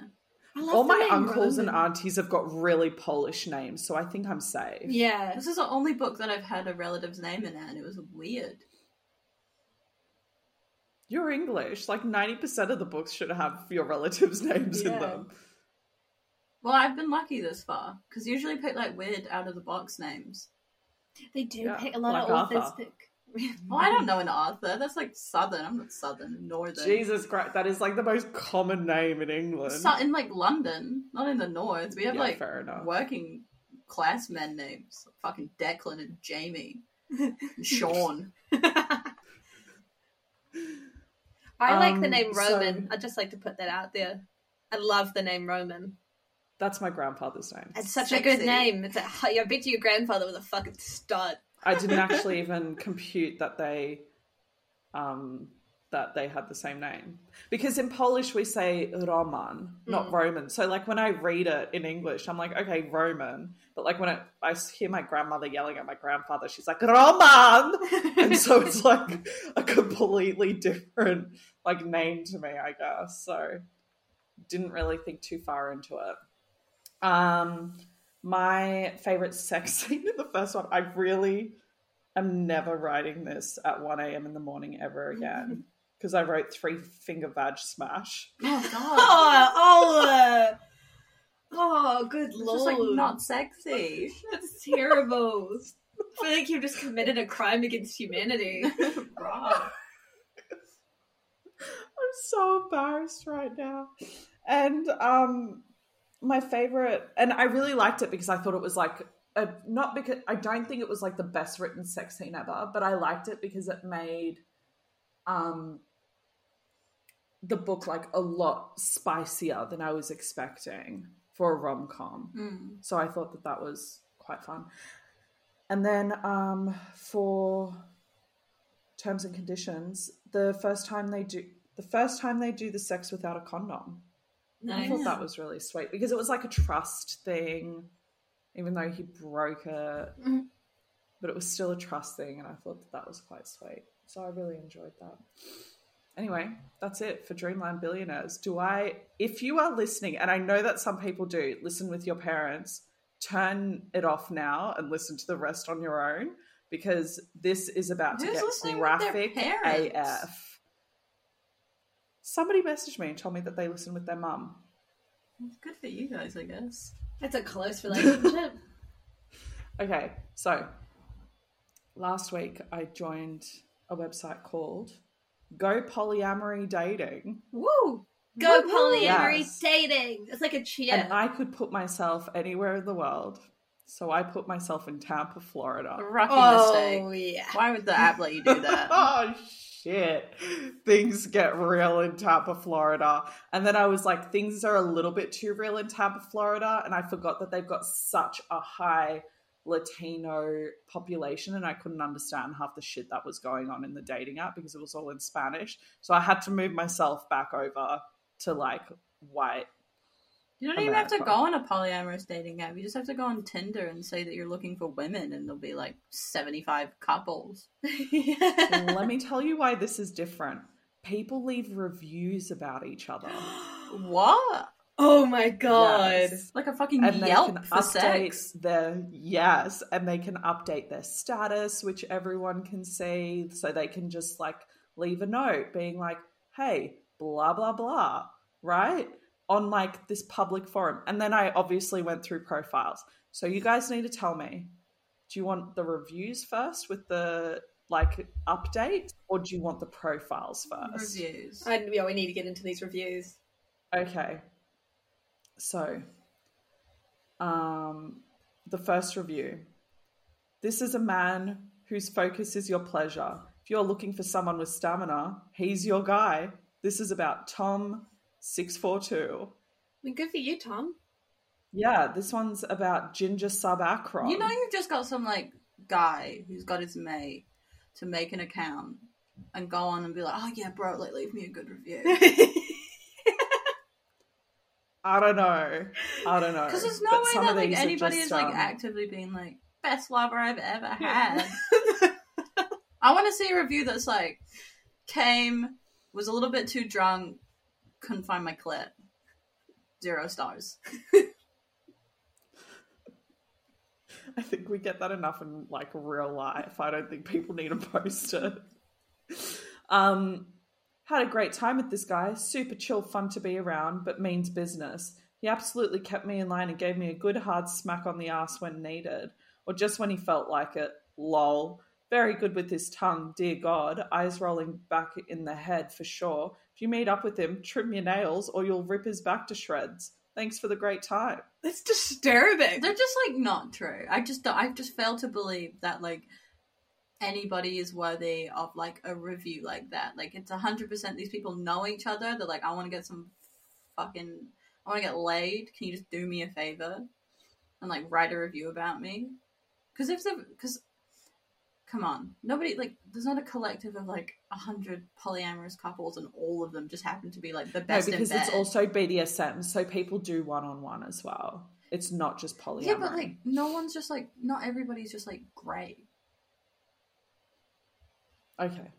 All my name uncles and aunties have got really Polish names, so I think I'm safe. Yeah. This is the only book that I've had a relative's name in it, and it was weird. You're English. Like 90% of the books should have your relatives' names in them. Well, I've been lucky this far because usually pick like weird out of the box names. They do Yeah, pick a lot like of authors Arthur. pick. Well, I don't know an Arthur. That's like southern. I'm not southern, northern. Jesus Christ, that is like the most common name in England. So, in like London, not in the north. We have Yeah, like fair enough. working class men names, fucking Declan and Jamie, and Sean. I like the Um, name so- Roman. I'd just like to put that out there. I love the name Roman. That's my grandfather's name. It's such a good name. It's a, I bet you your grandfather was a fucking stud. I didn't actually even compute that they um that they had the same name. Because in Polish we say Roman, not Mm. Roman. So like when I read it in English, I'm like, okay, Roman. But like when I, I hear my grandmother yelling at my grandfather, she's like, Roman! and so it's like a completely different like name to me, I guess. So didn't really think too far into it. Um, my favorite sex scene in the first one. I really am never writing this at one a.m. in the morning ever again because I wrote three finger vag smash. Oh god, Oh, oh, uh, oh, good it's lord. just like not sexy. That's terrible. I feel like you've just committed a crime against humanity. I'm so embarrassed right now. And um my favorite and I really liked it because I thought it was like a, not because I don't think it was like the best written sex scene ever, but I liked it because it made um the book like a lot spicier than I was expecting for a rom-com. Mm. So I thought that that was quite fun. And then um, for terms and conditions, the first time they do the first time they do the sex without a condom, I thought that was really sweet because it was like a trust thing, even though he broke it, Mhm. but it was still a trust thing, and I thought that that was quite sweet. So I really enjoyed that. Anyway, that's it for Dreamland Billionaires. Do I, if you are listening, and I know that some people do, listen with your parents, turn it off now and listen to the rest on your own because this is about to get listening with their graphic? AF. Somebody messaged me and told me that they listen with their mum. Good for you guys, I guess. That's a close relationship. Okay, so last week I joined a website called Go Polyamory Dating. Woo! Go Woo-woo. polyamory Yes. dating. It's like a cheer. And I could put myself anywhere in the world. So I put myself in Tampa, A Florida. rookie oh mistake. yeah. Why would the app let you do that? oh shit. Things get real in Tampa, Florida. And then I was like, things are a little bit too real in Tampa, Florida. And I forgot that they've got such a high Latino population and I couldn't understand half the shit that was going on in the dating app because it was all in Spanish. So I had to move myself back over to like white. You don't even have to go on a polyamorous dating app. You just have to go on Tinder and say that you're looking for women, and there'll be like 75 couples. Let me tell you why this is different. People leave reviews about each other. What? Oh my god. Yes. Like a fucking and they Yelp can for sex. their yes and they can update their status which everyone can see so they can just like leave a note being like hey blah blah blah right on like this public forum and then i obviously went through profiles so you guys need to tell me do you want the reviews first with the like update or do you want the profiles first Reviews. I, yeah, we need to get into these reviews. Okay. So, um, the first review. This is a man whose focus is your pleasure. If you're looking for someone with stamina, he's your guy. This is about Tom six four two. I mean, good for you, Tom. Yeah, this one's about Ginger Sub Akron. You know, you've just got some like guy who's got his mate to make an account and go on and be like, "Oh yeah, bro, like leave me a good review." I don't know. I don't know. Because there's no But way that like anybody just, is like um, actively being like best lover I've ever had. I want to see a review that's like came was a little bit too drunk, couldn't find my clit, zero stars. I think we get that enough in like real life. I don't think people need a poster. Um, Had a great time with this guy. Super chill, fun to be around, but means business. He absolutely kept me in line and gave me a good hard smack on the ass when needed, or just when he felt like it. Lol. Very good with his tongue, dear God. Eyes rolling back in the head for sure. If you meet up with him, trim your nails or you'll rip his back to shreds. Thanks for the great time. It's disturbing. They're just like not true. I just don't, I just fail to believe that like anybody is worthy of like a review like that. Like it's a hundred percent these people know each other. They're like, I want to get some fucking, I want to get laid. Can you just do me a favor and like write a review about me? Because if the because come on, nobody like there's not a collective of like a hundred polyamorous couples and all of them just happen to be like the best. No, because it's also BDSM, so people do one on one as well. It's not just polyamory. yeah, but like no one's just like not everybody's just like great. Okay.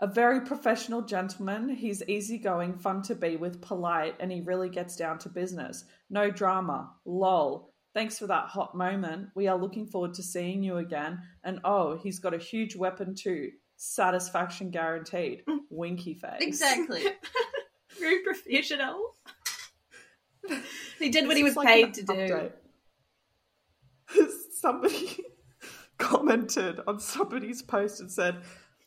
A very professional gentleman. He's easygoing, fun to be with, polite, and he really gets down to business. No drama. Lol. Thanks for that hot moment. We are looking forward to seeing you again. And oh, he's got a huge weapon too. Satisfaction guaranteed. Mm. Winky face. Exactly. Very professional. he did what he was like paid to do. Somebody commented on somebody's post and said,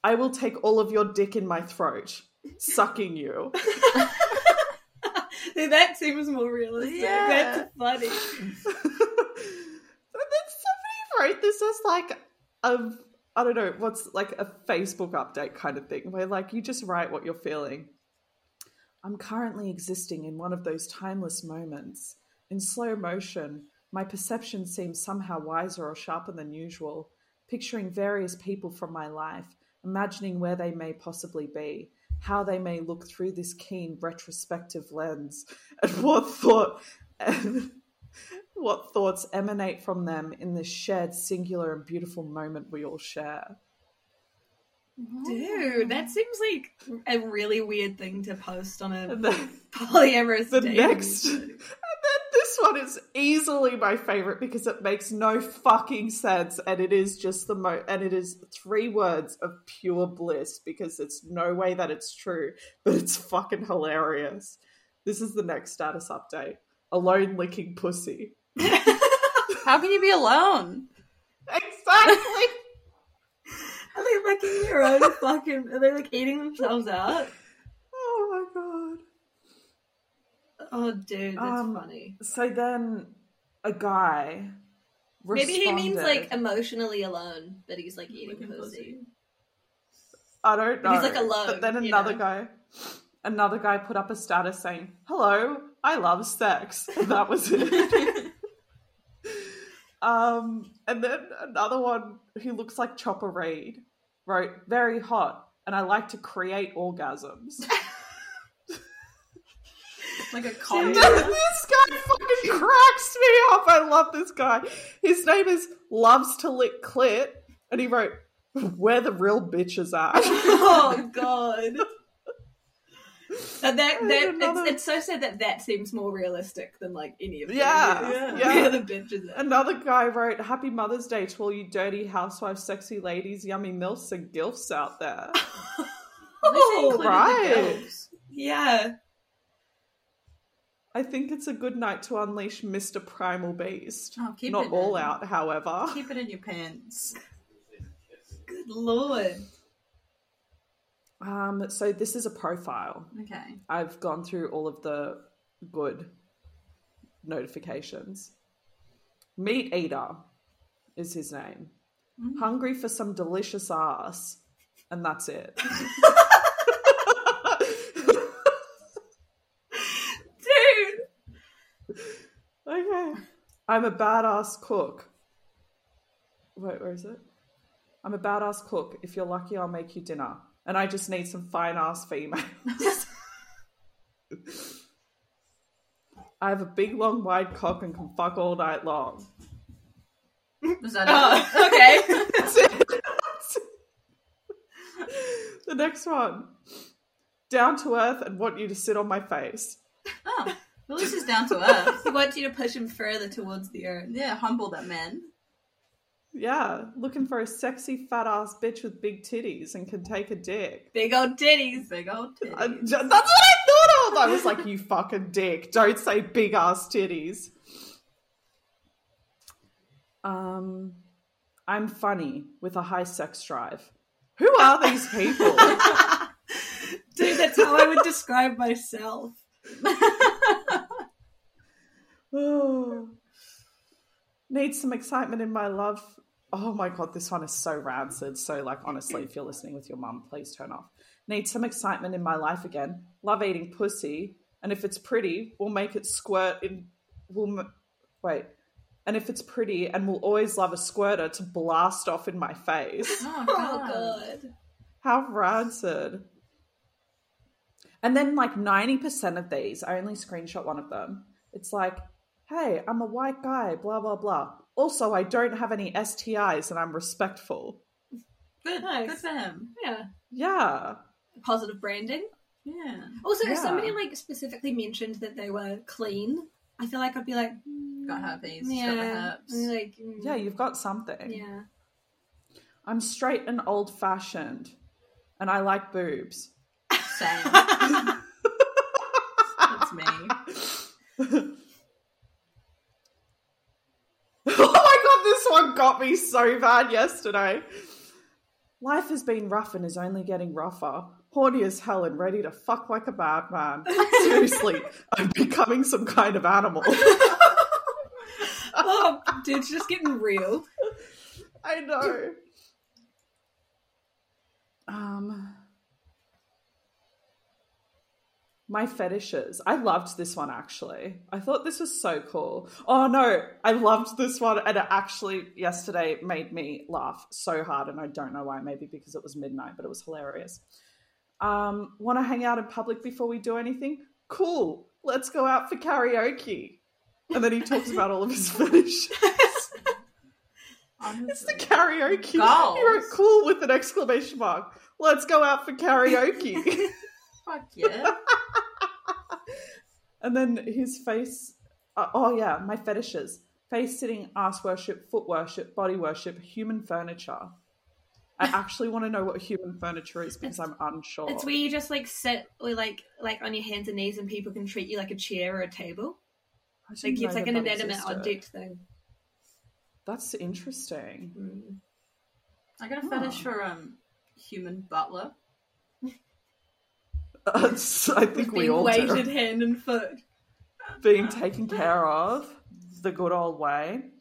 I will take all of your dick in my throat, sucking you. that seems more realistic. Yeah. That's funny. somebody wrote this as like a I don't know what's like a Facebook update kind of thing where like you just write what you're feeling. I'm currently existing in one of those timeless moments. In slow motion, my perception seems somehow wiser or sharper than usual, picturing various people from my life, imagining where they may possibly be, how they may look through this keen retrospective lens, and what thought what thoughts emanate from them in this shared, singular, and beautiful moment we all share. Dude, that seems like a really weird thing to post on a then polyamorous the dating next, site. and then this one is easily my favorite because it makes no fucking sense, and it is just the mo, and it is three words of pure bliss because it's no way that it's true, but it's fucking hilarious. This is the next status update: alone licking pussy. How can you be alone? Exactly. Are they licking their own fucking? Are they like eating themselves out? oh my god. Oh, dude, that's Um, funny. So then a guy. Maybe he means like emotionally alone, but he's like eating Licking pussy. pussy. I don't know. But he's, like, alone, But then you another know? guy, another guy put up a status saying, "Hello, I love sex." That was it. um, and then another one who looks like Chopper Read wrote, "Very hot, and I like to create orgasms." Like a con. this guy fucking cracks me up. I love this guy. His name is Loves to Lick Clit, and he wrote, "Where the real bitches at." oh god. And that that another- it's, it's so sad that that seems more realistic than like any of the Yeah, yeah. Where the bitches are. Another guy wrote, Happy Mother's Day to all you dirty housewives, sexy ladies, yummy milfs, and gilfs out there. Oh, right. Yeah. I think it's a good night to unleash Mr. Primal Beast. Oh, keep Not it all in. out, however. Keep it in your pants. Good lord. Um, so this is a profile. Okay. I've gone through all of the good notifications. Meat Eater is his name. Mm. Hungry for some delicious ass. And that's it. Dude. Okay. I'm a badass cook. Wait, where is it? I'm a badass cook. If you're lucky, I'll make you dinner. And I just need some fine ass females. I have a big, long, wide cock and can fuck all night long. Was that Oh, okay. That's it. That's it. the next one. Down to earth and want you to sit on my face. Oh, at least he's down to earth. he wants you to push him further towards the earth. Yeah, humble that man. Yeah, looking for a sexy fat ass bitch with big titties and can take a dick. Big old titties. Big old Uh, titties. j- that's what I thought of. I was like, you fucking dick. Don't say big ass titties. Um, I'm funny with a high sex drive. Who are these people? Dude, that's how I would describe myself. oh. Need some excitement in my love. Oh my god, this one is so rancid. So, like, honestly, if you're listening with your mum, please turn off. Need some excitement in my life again. Love eating pussy, and if it's pretty, we'll make it squirt in. We'll wait, and if it's pretty, and we'll always love a squirter to blast off in my face. Oh, Oh God. god. How rancid. And then, like 90% of these, I only screenshot one of them. It's like, hey, I'm a white guy, blah, blah, blah. Also, I don't have any STIs and I'm respectful. Good, Nice. good for him. Yeah. Yeah. Positive branding. Yeah. Also, if somebody like specifically mentioned that they were clean, I feel like I'd be like, Got herpes. Got the yeah, like, mm, Yeah, you've got something. yeah. I'm straight and old fashioned and I like boobs. Same. That's me. oh my god, this one got me so bad yesterday. Life has been rough and is only getting rougher. Horny as hell and ready to fuck like a bad man. Seriously, I'm becoming some kind of animal. oh, dude, it's just getting real. I know. Um, my fetishes. I loved this one actually. I thought this was so cool. Oh no, I loved this one, and it actually yesterday made me laugh so hard, and I don't know why. Maybe because it was midnight, but it was hilarious. Um, want to hang out in public before we do anything? Cool. Let's go out for karaoke. And then he talks about all of his fetishes. It's the karaoke. Goals. He wrote cool with an exclamation mark. Let's go out for karaoke. Fuck yeah. and then his face. Uh, oh, yeah, my fetishes face sitting, ass worship, foot worship, body worship, human furniture. I actually want to know what human furniture is because I'm unsure. It's where you just like sit or like like on your hands and knees, and people can treat you like a chair or a table. I Like it's like an inanimate object thing. That's interesting. Mm. I got a fetish for um human butler. That's- I think we Being all weighted do. hand and foot. Being taken care of the good old way.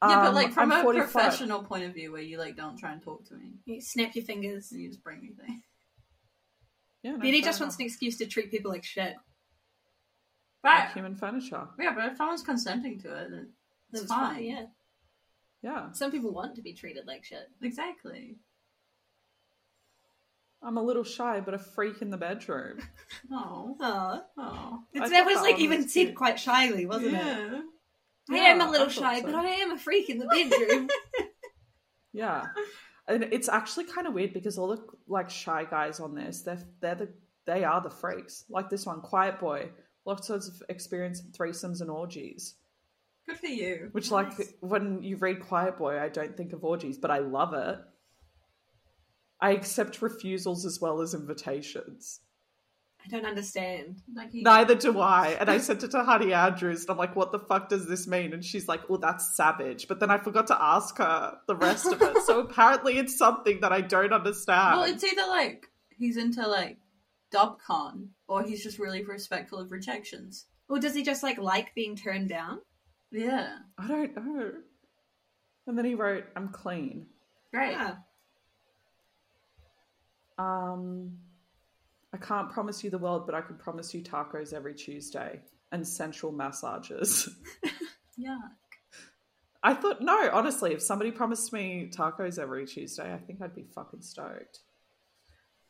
Yeah, but Um, like from I'm a 45. professional point of view, where you like don't try and talk to me, You snap your fingers. and you just bring me things. Yeah, no, Betty fair just wants an excuse to treat people like shit. Like human furniture. yeah, but if someone's consenting to it, then it's That's fine. Yeah. Yeah. Some people want to be treated like shit. Exactly. I'm a little shy, but a freak in the bedroom. Oh, Oh, oh, that was that like even was said quite shyly, wasn't it? yeah. I am a little shy, so. but I am a freak in the bedroom. Yeah. And it's actually kind of weird because all the like shy guys on this, they're they're the they are the freaks. Like this one, Quiet Boy, lots of experience in threesomes and orgies. Good for you. Which, Nice. like, when you read Quiet Boy, I don't think of orgies, but I love it. I accept refusals as well as invitations. I don't understand. Like you, Neither do I. And I sent it to Honey Andrews, and I'm like, what the fuck does this mean? And she's like, well, that's savage. But then I forgot to ask her the rest of it. So apparently it's something that I don't understand. Well, it's either like he's into like dubcon, or he's just really respectful of rejections. Or does he just like like being turned down? Yeah, I don't know. And then he wrote, I'm clean. great. Yeah. Um, I can't promise you the world, but I could promise you tacos every Tuesday and sensual massages. Yeah. I thought, no, honestly, if somebody promised me tacos every Tuesday, I think I'd be fucking stoked.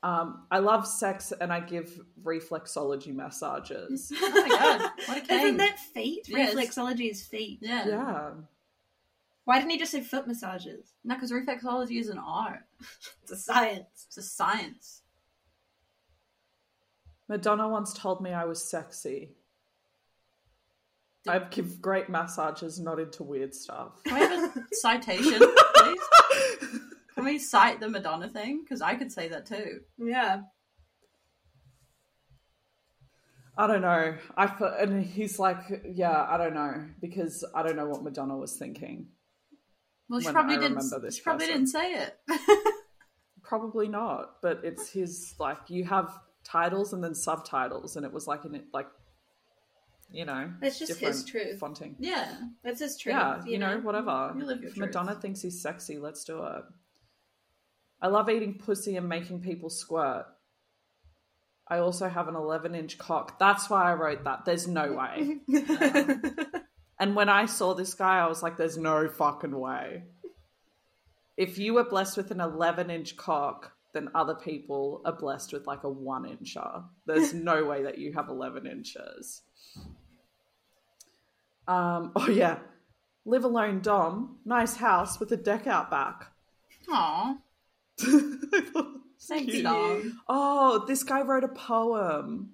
Um, I love sex and I give reflexology massages. Oh my god, what a king. Isn't that feet? Yes. Reflexology is feet. Yeah. yeah. Why didn't he just say foot massages? No, because reflexology is an art. It's a science. It's a science. Madonna once told me I was sexy. I give great massages, not into weird stuff. Can we have a citation, please? Can we cite the Madonna thing? Because I could say that too. Yeah. I don't know. I and he's like, yeah, I don't know because I don't know what Madonna was thinking. Well, she probably I didn't. She probably didn't say it. Probably not, but it's his like you have titles and then subtitles, and it was like in it like, you know, That's just his truth. fonting. yeah. That's his truth. yeah, you, know, whatever. You live your If truth. Madonna thinks he's sexy, let's do it. I love eating pussy and making people squirt. I also have an 11 inch cock. That's why I wrote that. There's no way. and when I saw this guy, I was like, there's no fucking way. If you were blessed with an 11 inch cock, then other people are blessed with like a one incher. There's no way that you have 11 inches. Um, oh, yeah. Live alone, Dom. Nice house with a deck out back. Aw. I thought it was Thanks. Dom. Oh, this guy wrote a poem.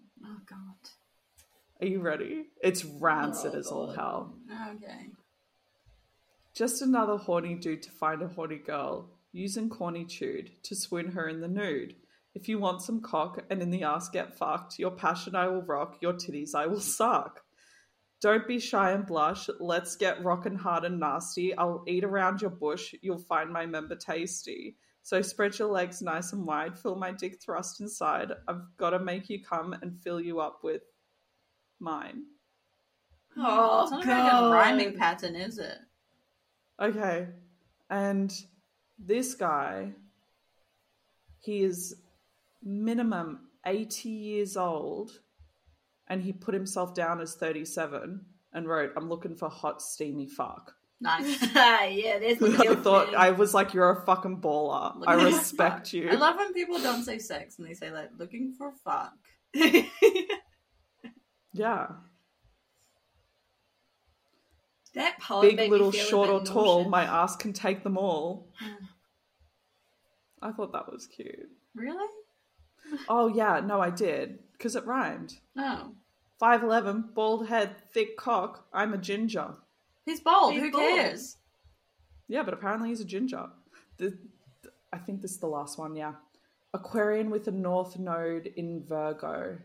Are you ready? It's rancid Oh, as all hell. Okay. Just another horny dude to find a horny girl, using corny cornytude to swoon her in the nude. If you want some cock and in the ass get fucked, your passion I will rock, your titties I will suck. Don't be shy and blush, let's get rockin' hard and nasty. I'll eat around your bush, you'll find my member tasty. So spread your legs nice and wide, feel my dick thrust inside. I've gotta make you come and fill you up with mine. Oh, it's not a oh, good God. rhyming pattern, is it? Okay. And this guy, he is minimum 80 years old and he put himself down as 37 and wrote, I'm looking for hot, steamy fuck. Nice. yeah, there's the I thought, thing. I was like, you're a fucking baller. I Looking for respect you. I love when people don't say sex and they say like looking for fuck. Yeah. that poem Big, made me little, feel a short, or bit tall, nauseous. my ass can take them all. Hmm. I thought that was cute. Really? Oh, yeah, no, I did. Because it rhymed. No. 5'11, bald head, thick cock. I'm a ginger. He's bald. He's Who bald. cares? Yeah, but apparently he's a ginger. The, I think this is the last one, yeah. Aquarian with a north node in Virgo.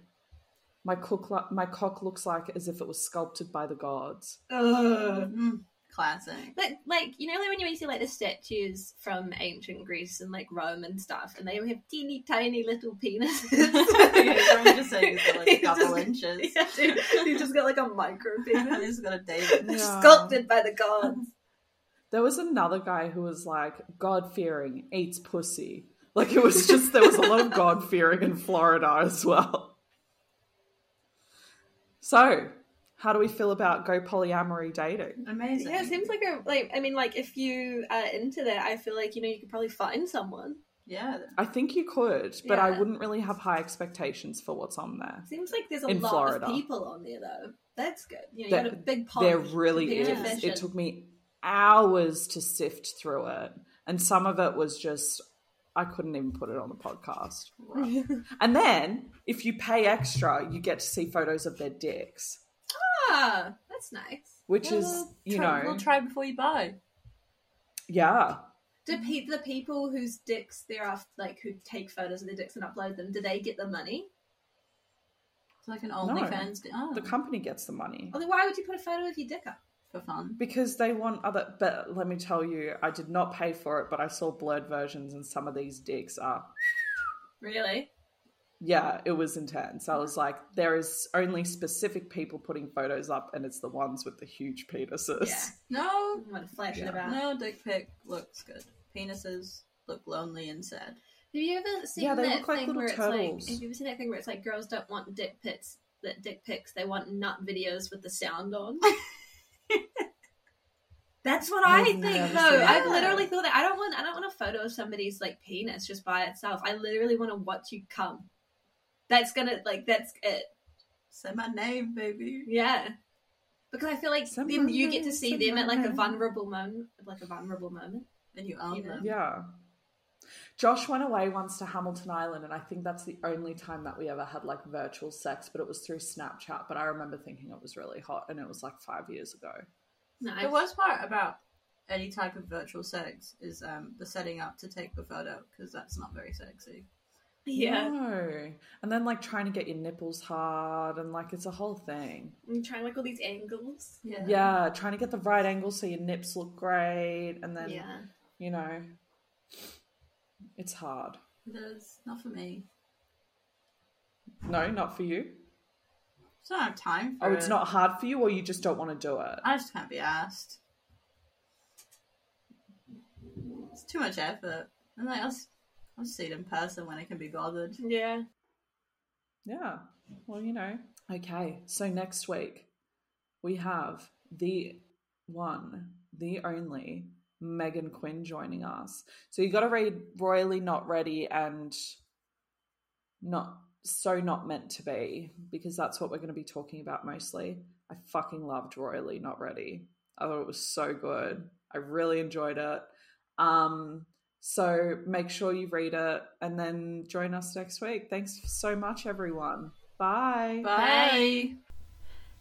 My, cook, lo- my cock looks like as if it was sculpted by the gods. Ugh. Mm, classic. Like, like you know, like when you see like the statues from ancient Greece and like Rome and stuff, and they have teeny tiny little penises. yeah, I'm just saying he's got like a couple just- inches. Yeah, dude, he just got like a micro penis, He's got a David. Yeah. sculpted by the gods. There was another guy who was like, God fearing, eats pussy. Like it was just, there was a lot of God fearing in Florida as well. So, how do we feel about go polyamory dating? Amazing. Yeah, it seems like a like. I mean, like if you are into that, I feel like you know you could probably find someone. Yeah. I think you could, but I wouldn't really have high expectations for what's on there. Seems like there's a In lot Florida. of people on there though. That's good. You know, you got a big pond. There really to pick your is. fish It took me hours to sift through it, and some of it was just I couldn't even put it on the podcast. And then if you pay extra, you get to see photos of their dicks, ah, that's nice. which is Well, you try, know we'll try before you buy. yeah. Do pe- the people whose dicks they're after, like who take photos of their dicks and upload them, do they get the money? It's like an OnlyFans. di- Oh, The company gets the money Or then why would you put a photo of your dick up? For fun. because they want other. But let me tell you, I did not pay for it, but I saw blurred versions, and some of these dicks are Really? yeah, it was intense. I was like, there is only specific people putting photos up, and it's the ones with the huge penises. Yeah. No, I'm gonna flash it Yeah. about. no, dick pic looks good. Penises look lonely and sad. Have you ever seen Yeah, they that look like thing little where turtles. it's like? Have you ever seen that thing where it's like girls don't want dick pics? That dick pics, they want nut videos with the sound on. That's what I I've think, though. seen I've literally thought that I don't want. I don't want a photo of somebody's like penis just by itself. I literally want to watch you come. That's gonna like that's it. Say my name, baby. Yeah. Because I feel like Say then you get to see them at like a vulnerable moment, like a vulnerable moment. And you own You know? them. Yeah. Josh went away once to Hamilton Island, and I think that's the only time that we ever had like virtual sex, but it was through Snapchat. But I remember thinking it was really hot, and it was like five years ago. Nice. The worst part about any type of virtual sex is um, the setting up to take the photo because that's not very sexy. Yeah. No. And then like trying to get your nipples hard, and like it's a whole thing. I'm trying like all these angles. Yeah. Yeah, trying to get the right angle so your nips look great, and then yeah. you know, it's hard. It is not for me. No, not for you. Just don't have time for Oh, it's it. not hard for you, or you just don't want to do it. I just can't be asked. It's too much effort. And like, I'll, s- I'll see it in person when I can be bothered. Yeah. Yeah. Well, you know. Okay, so next week we have the one, the only Meghan Quinn joining us. So you got to read Royally Not Ready and not so not meant to be because that's what we're going to be talking about mostly. I fucking loved Royally Not Ready. I thought it was so good. I really enjoyed it. Um so make sure you read it and then join us next week. Thanks so much everyone. Bye. Bye.